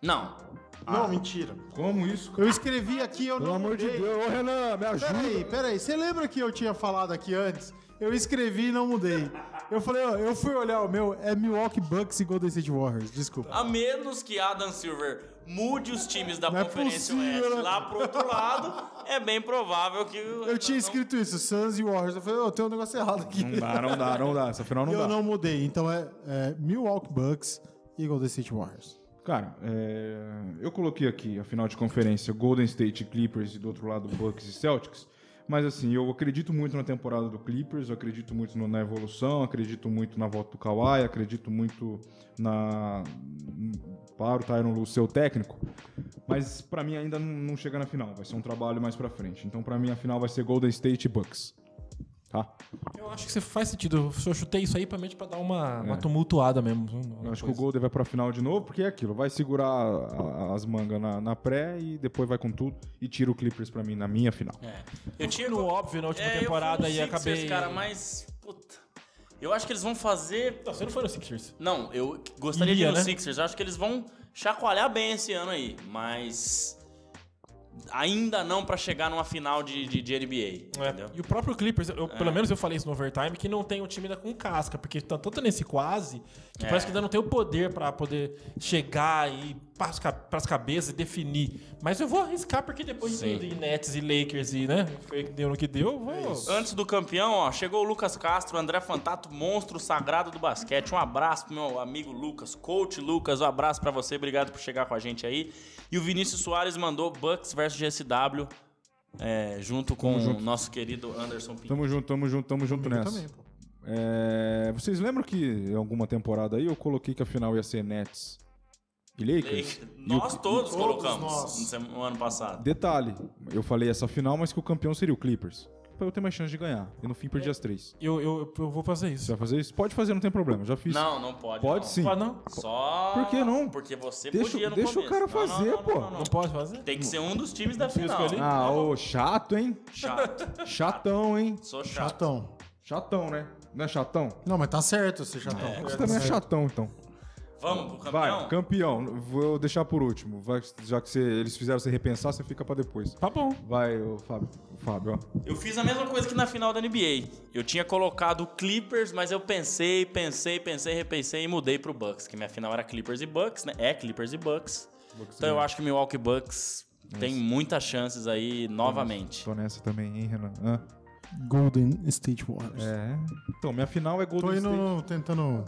Não. Não, mentira. Como isso, cara? Eu escrevi aqui, eu Pelo não amor de. Deus. Ô, Renan, me ajuda. Peraí, peraí. Você lembra que eu tinha falado aqui antes? Eu escrevi e não mudei. Eu falei, ó, eu fui olhar o meu, é Milwaukee Bucks e Golden State Warriors. Desculpa. A menos que Adam Silver mude os times da Não é Conferência possível, Oeste né? lá pro outro lado, é bem provável que. o Eu tinha Renan escrito isso, Suns e Warriors. Eu falei, ô, tem um negócio errado aqui. Não dá, não dá, não dá. Essa final não eu dá. não mudei. Então é, é Milwaukee Bucks e Golden State Warriors. Cara, é, eu coloquei aqui a final de conferência Golden State Clippers e do outro lado Bucks e Celtics. Mas assim, eu acredito muito na temporada do Clippers, eu acredito muito na evolução, acredito muito na volta do Kawhi, acredito muito na para o Tyron Lu ser o técnico. Mas pra mim ainda não chega na final, vai ser um trabalho mais pra frente. Então pra mim a final vai ser Golden State e Bucks. Tá? Eu acho que você faz sentido. Eu chutei isso aí pra, mente pra dar uma, uma tumultuada mesmo. Eu acho que o Golden vai pra final de novo, porque é aquilo. Vai segurar a- as mangas na, na pré e depois vai com tudo e tira o Clippers pra mim na minha final. É. Eu tinha no óbvio na última É, eu temporada fui no e Sixers, acabei. cara, mas. Puta. Eu acho que eles vão fazer. Não, você não foi no Sixers. Não, eu gostaria de ir no né? Sixers. Eu acho que eles vão chacoalhar bem esse ano aí, mas. Ainda não pra chegar numa final de, de, de NBA. É? E o próprio Clippers, eu- É. pelo menos eu falei isso no overtime, que não tem um time ainda com casca, porque tá tanto nesse quase que É. parece que ainda não tem o poder pra poder chegar e pras, ca- pras cabeças e definir. Mas eu vou arriscar porque depois Sim. de, Nets e Lakers e, né, foi que deu no que deu, eu vou. Antes do campeão, ó, chegou o Lucas Castro, André Fantato, monstro sagrado do basquete. Um abraço pro meu amigo Lucas, coach Lucas, um abraço pra você, obrigado por chegar com a gente aí. E o Vinícius Soares mandou Bucks versus GSW, é, junto com o nosso querido Anderson Pinto. Tamo junto, tamo junto, tamo junto nessa. também, pô. É, vocês lembram que em alguma temporada aí eu coloquei que a final ia ser Nets e Lakers? E Nós o- todos, colocamos nós. no ano passado. Detalhe, eu falei essa final, mas que o campeão seria o Clippers. Pra eu ter mais chance de ganhar. E no fim perdi as três. Eu, eu, eu vou fazer Você isso. vai fazer isso? Pode fazer, não tem problema. Já fiz. Não, não pode. Pode não. sim. Ah, não? Só. Por que não? Porque você Deixa- podia no deixa o começo. cara Não, não, fazer, não, pô. não, não, não. Não pode fazer? Tem que ser um dos times da final. escolhi? Ah, ô, chato, hein? Chato. Chatão, hein? Sou chato. Chatão. Chatão, né? Não é chatão? Não, mas tá certo esse chatão. Você também é chatão, então. Vamos pro Vai, campeão? campeão. Vou deixar por último. Vai- já que você- eles fizeram você repensar, você fica pra depois. Tá bom. Vai, ô, Fábio. O Fábio, ó. Eu fiz a mesma coisa que na final da NBA. Eu tinha colocado Clippers, mas eu pensei, pensei, pensei, repensei e mudei pro Bucks, que minha final era Clippers e Bucks, né? É Clippers e Bucks. então eu acho que o Milwaukee Bucks tem muitas chances aí novamente. Tô nessa também, hein, Renan? Hã? Golden State Warriors. É. Então, minha final é Tô Golden indo State. tentando.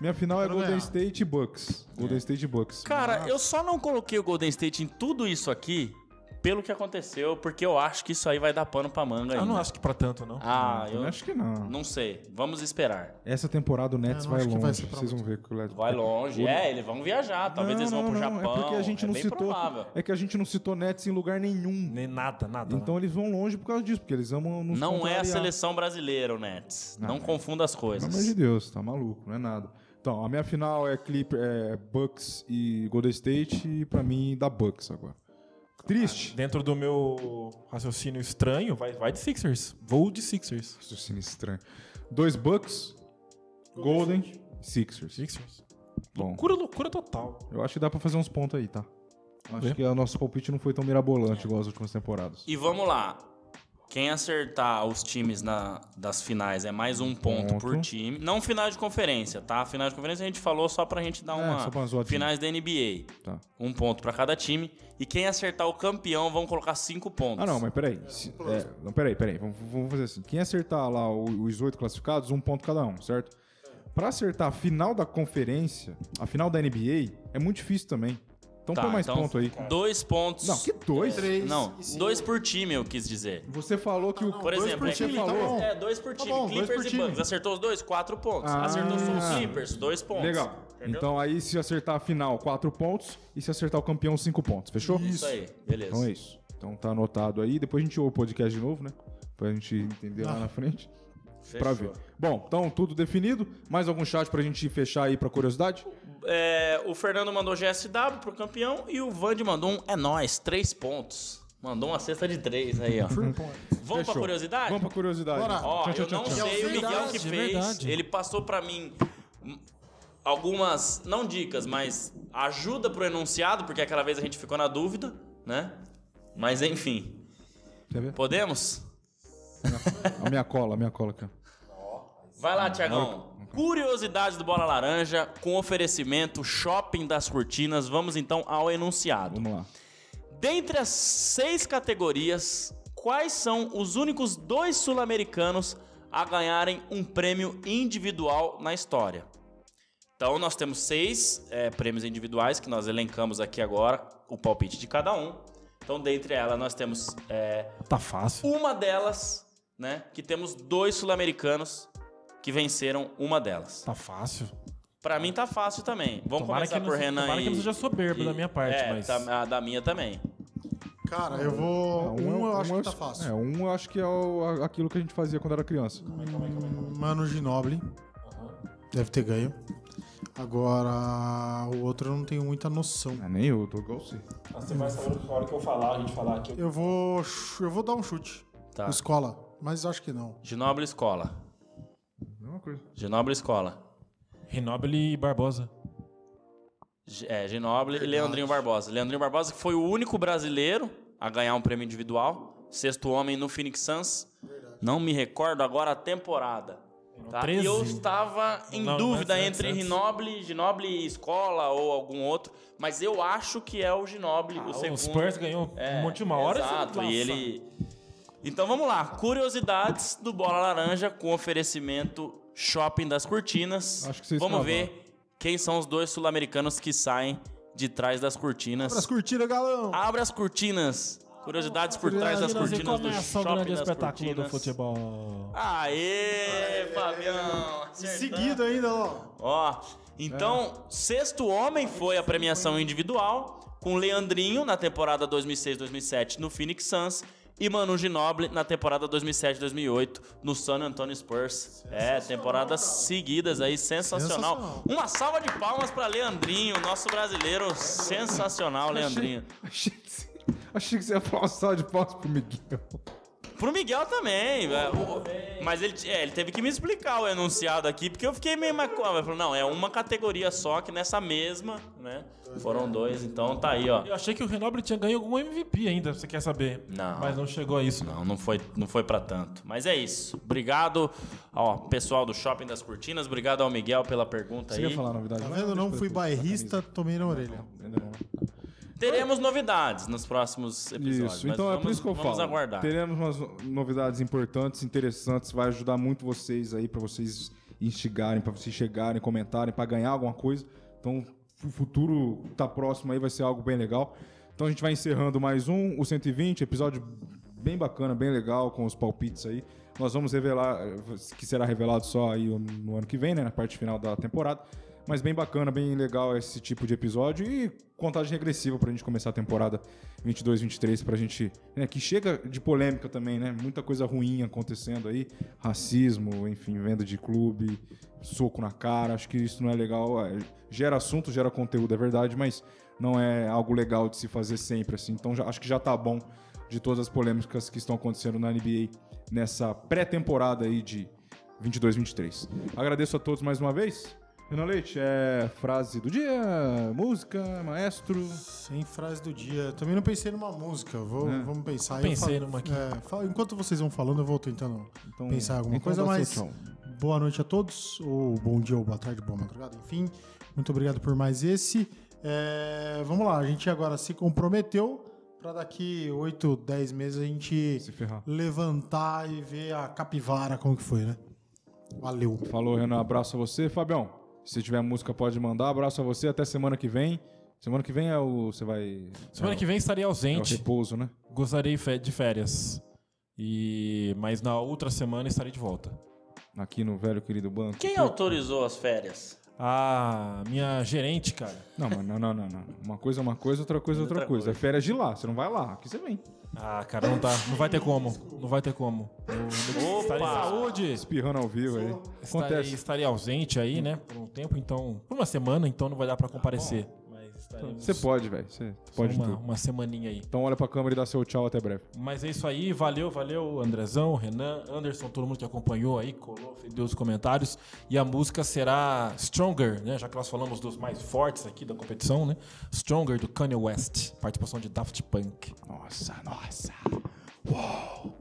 Minha final é Golden ganhar. State e Bucks. Golden State e Bucks. Cara, eu só não coloquei o GoldenTate em tudo isso aqui pelo que aconteceu, porque eu acho que isso aí vai dar pano pra manga Eu ainda. não acho que pra tanto, não. Ah, Eu eu acho que não. não sei. Vamos esperar. Essa temporada o Nets É, não vai longe. vai Vocês vão ver que o Nets Vai longe. É, eles vão viajar. Talvez Não, eles vão não, pro não, Japão. É porque a gente não bem citou. provável. É que a gente não citou Nets em lugar nenhum. Nem nada, nada. Então eles vão longe por causa disso, porque eles amam nos Não é a seleção brasileira, o Nets. Não, confunda as Pelo amor de coisas. Deus, tá maluco, não é nada. Então, a minha final é Clipper, é Bucks e Golden State e pra mim dá Bucks agora. Triste. Dentro do meu raciocínio estranho, vai, vai de Sixers. Vou de Sixers. Raciocínio estranho. Dois Bucks, Golden, Sixers. Sixers. Bom, Loucura, loucura total. eu acho que dá pra fazer uns pontos aí, tá? Acho que o nosso palpite não foi tão mirabolante igual as últimas temporadas. E vamos lá. Quem acertar os times na- das finais é mais um ponto, ponto. por time. Não final de conferência, tá? Final de conferência a gente falou só pra gente dar É, uma. só pra finais da NBA. Tá. Um ponto pra cada time. E quem acertar o campeão vão colocar cinco pontos. Ah, não, mas peraí. Se- é, não, peraí, peraí. Vamos, vamos fazer assim. Quem acertar lá os oito classificados, um ponto cada um, certo? Pra acertar a final da conferência, a final da NBA, é muito difícil também. Então Tá, põe mais então, ponto aí. Dois pontos. Não, que dois? Três Não, cinco. dois por time eu quis dizer. Você falou que o. Por Dois exemplo, por é time, Clippers- tá bom. é dois por Tá time. bom, dois Clippers por e time. Bucks. Acertou os dois, quatro pontos. Ah. Acertou só os Clippers, dois pontos. Legal. Entendeu? Então aí, se acertar a final, quatro pontos. E se acertar o campeão, cinco pontos. Fechou? Isso aí, beleza. Então é isso. Então tá anotado aí. Depois a gente ouve o podcast de novo, né? Pra gente entender lá na frente. Fechou. Pra ver. Bom, então tudo definido. Mais algum chat pra gente fechar aí pra curiosidade? É, o Fernando mandou GSW pro campeão e o Vande mandou um é nóis, três pontos. Mandou uma cesta de três aí, ó. Vamos pra curiosidade? Vamos pra curiosidade. Bora. Ó, Tchau, tchau, eu não tchau, tchau. sei o Miguel que fez. verdade. Ele passou pra mim algumas, não dicas, mas ajuda pro enunciado, porque aquela vez a gente ficou na dúvida, né? Mas enfim, Quer ver? podemos? A minha cola, a minha cola aqui. ó. Vai lá, Tiagão. Curiosidades do Bola Laranja com oferecimento Shopping das Cortinas. Vamos então ao enunciado. Vamos lá. Dentre as seis categorias, quais são os únicos dois sul-americanos a ganharem um prêmio individual na história? Então, nós temos seis é, prêmios individuais que nós elencamos aqui agora, o palpite de cada um. Então, dentre elas, nós temos é, Tá fácil. uma delas, né? Que temos dois sul-americanos que venceram uma delas. Tá fácil. Pra mim tá fácil também. Vamos Tomara começar por não- Renan tomara e... que não seja soberbo e- da minha parte, é, mas- tá- a da minha também. Cara, eu vou. É, Um, eu é- acho um que é- tá fácil. É, um eu acho que é o- aquilo que a gente fazia quando era criança. Mano Ginobili. Deve ter ganho. Agora, o outro eu não tenho muita noção. É, nem eu, tô igual você. Você vai saber na hora que eu falar, a gente falar aqui. Eu vou. ch- Eu vou dar um chute. Tá. Escola. Mas acho que não. Ginóbili Escola. Coisa. Ginóbili Escola. Rinóbili e Barbosa. G- É, Ginóbili e Leandrinho Barbosa. Leandrinho Barbosa que foi o único brasileiro a ganhar um prêmio individual. Sexto homem no Phoenix Suns. Não me recordo agora a temporada. Tá? E 13. eu estava em Não, dúvida antes, entre antes. Ginóbili, Ginóbili Escola ou algum outro. Mas eu acho que é o Ginóbili, o Ah, segundo. o Spurs ganhou É, um monte de uma hora. Exato, e ele. Então vamos lá. Curiosidades do Bola Laranja com oferecimento Shopping das Cortinas. Acho que vocês vamos ver quem são os dois sul-americanos que saem de trás das cortinas. As curtidas, galão! Abra as cortinas. Curiosidades por trás das cortinas do o Shopping das espetáculo Cortinas. do futebol. Aê, Fabião! Seguido ainda, ó. Ó, então, sexto homem foi a premiação individual, com Leandrinho na temporada 2006-2007 no Phoenix Suns e Manu Ginobili na temporada 2007-2008 no San Antonio Spurs. É, temporadas seguidas aí, sensacional. Sensacional. Uma salva de palmas para Leandrinho, nosso brasileiro sensacional, Leandrinho. Achei você, achei que você ia falar uma salva de palmas pro Miguel. Pro Miguel também. O- mas ele, é, ele teve que me explicar o enunciado aqui, porque eu fiquei meio macabro. Ele falou, não, é uma categoria só, que nessa mesma, né? Foram dois, então tá aí, ó. Eu achei que o Rinóbili tinha ganho algum MVP ainda, você quer saber. Não. Mas não chegou a isso. Não, não foi, não foi para tanto. Mas é isso. Obrigado ao pessoal do Shopping das Cortinas. Obrigado ao Miguel pela pergunta Você aí. quer falar a novidade? Tá Não, vendo? Não fui bairrista, tomei na orelha. Ainda não. Teremos novidades nos próximos episódios. Isso, então é vamos, por isso que eu vamos falo. aguardar. Teremos umas no- novidades importantes, interessantes, vai ajudar muito vocês aí, pra vocês instigarem, pra vocês chegarem, comentarem, pra ganhar alguma coisa. Então, o futuro tá próximo aí, vai ser algo bem legal. Então a gente vai encerrando mais um, o 120, episódio bem bacana, bem legal, com os palpites aí. Nós vamos revelar, que será revelado só aí no ano que vem, né, na parte final da temporada. Mas bem bacana, bem legal esse tipo de episódio e contagem regressiva pra gente começar a temporada 22, 23 pra gente, né, que chega de polêmica também, né? Muita coisa ruim acontecendo aí, racismo, enfim, venda de clube, soco na cara, acho que isso não é legal, é, gera assunto, gera conteúdo, é verdade, mas não é algo legal de se fazer sempre assim. Então já, acho que já tá bom de todas as polêmicas que estão acontecendo na NBA nessa pré-temporada aí de 22, 23. Agradeço a todos mais uma vez. Renan Leite, é frase do dia, música, maestro. Sem frase do dia. Também não pensei numa música. Vou, Vamos pensar. Eu Pensei falo- numa aqui. é, fala- enquanto vocês vão falando, eu vou tentando Então, pensar em alguma coisa. tchau. boa noite a todos. Ou bom dia, ou boa tarde, boa madrugada. Enfim, muito obrigado por mais esse. É, vamos lá, a gente agora se comprometeu para daqui 8, 10 meses a gente Se ferrar. levantar e ver a capivara como que foi, né? Valeu. Falou, Renan. Abraço a você. Fabião, se tiver música, pode mandar. Abraço a você. Até semana que vem. Semana que vem é o. Você vai. Semana é, que vem estarei É o ausente. repouso, né? Gostarei fe- de férias. E mas na outra semana estarei de volta. Aqui no velho querido banco. Quem autorizou as férias? Ah, minha gerente, cara. Não, mas não, não, não, não. Uma coisa é uma coisa, outra coisa é outra, Outra coisa. coisa. É férias de lá. Você não vai lá. Aqui você vem. Ah, cara, não tá. Não vai ter como. Não vai ter como. Eu, Opa! saúde. Espirrando ao vivo aí. Estarei, Acontece. estarei ausente aí, né? Por um tempo, então. Por uma semana, então não vai dar pra comparecer. Você pode, velho. Você pode uma, tudo. uma semaninha aí. Então olha pra câmera e dá seu tchau até breve. Mas é isso aí, valeu, valeu, Andrezão, Renan, Anderson, todo mundo que acompanhou aí, colou, deu os comentários. E a música será Stronger, né? Já que nós falamos dos mais fortes aqui da competição, né? Stronger do Kanye West, participação de Daft Punk. Nossa, nossa. Uou.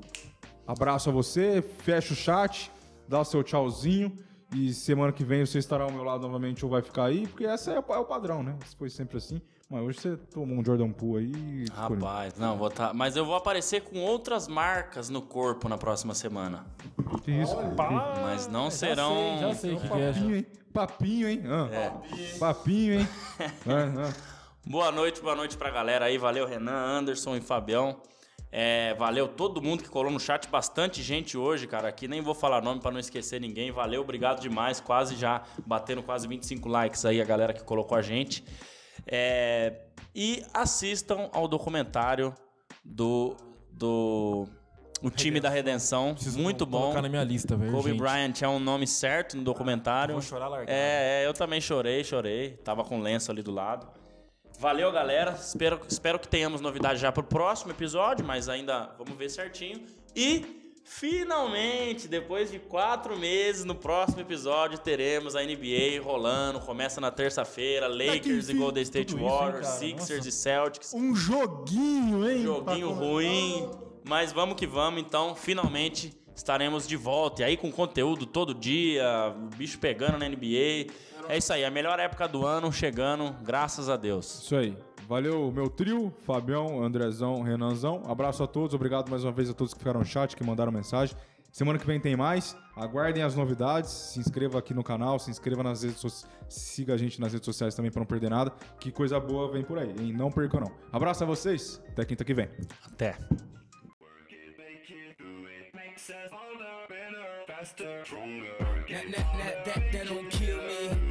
Abraço a você, fecha o chat, dá o seu tchauzinho. E semana que vem você estará ao meu lado novamente ou vai ficar aí, porque essa é o, é o padrão, né? Isso foi sempre assim. Mas hoje você tomou um Jordan Poole aí. Rapaz, não, vou tá. Mas eu vou aparecer com outras marcas no corpo na próxima semana. Que isso? Mas não serão. sei, já sei o que, que é. já. Papinho, hein? Papinho, hein? Ah. Papinho, hein? Ah, *laughs* ah. Boa noite, boa noite pra galera aí. Valeu, Renan, Anderson e Fabião. É, valeu todo mundo que colou no chat, bastante gente hoje, cara. Aqui nem vou falar nome pra não esquecer ninguém. Valeu, obrigado demais. Quase já batendo quase 25 likes aí a galera que colocou a gente. É, e assistam ao documentário do. do o time da redenção. Preciso muito bom. colocar na minha lista, velho. Kobe gente. Bryant é um nome certo no documentário. Vou chorar largado. É, é, eu também chorei, chorei. Tava com lenço ali do lado. Valeu, galera. Espero, espero que tenhamos novidade já pro próximo episódio, mas ainda vamos ver certinho. E finalmente, depois de quatro meses, no próximo episódio teremos a NBA rolando. Começa na terça-feira, Lakers e Golden State tudo isso, hein, Warriors? Sixers Nossa. e Celtics. Um joguinho, hein? Joguinho Pra- ruim, mas vamos que vamos, então, finalmente estaremos de volta. E aí com conteúdo todo dia, o bicho pegando na NBA. É isso aí, a melhor época do ano chegando, graças a Deus. Isso aí. Valeu, meu trio, Fabião, Andrezão, Renanzão. Abraço a todos, obrigado mais uma vez a todos que ficaram no chat, que mandaram mensagem. Semana que vem tem mais. Aguardem as novidades. Se inscreva aqui no canal, se inscreva nas redes sociais. Siga a gente nas redes sociais também para não perder nada. Que coisa boa vem por aí, hein? Não percam, não. Abraço a vocês. Até quinta que vem. Até. That, that, that, that don't kill me,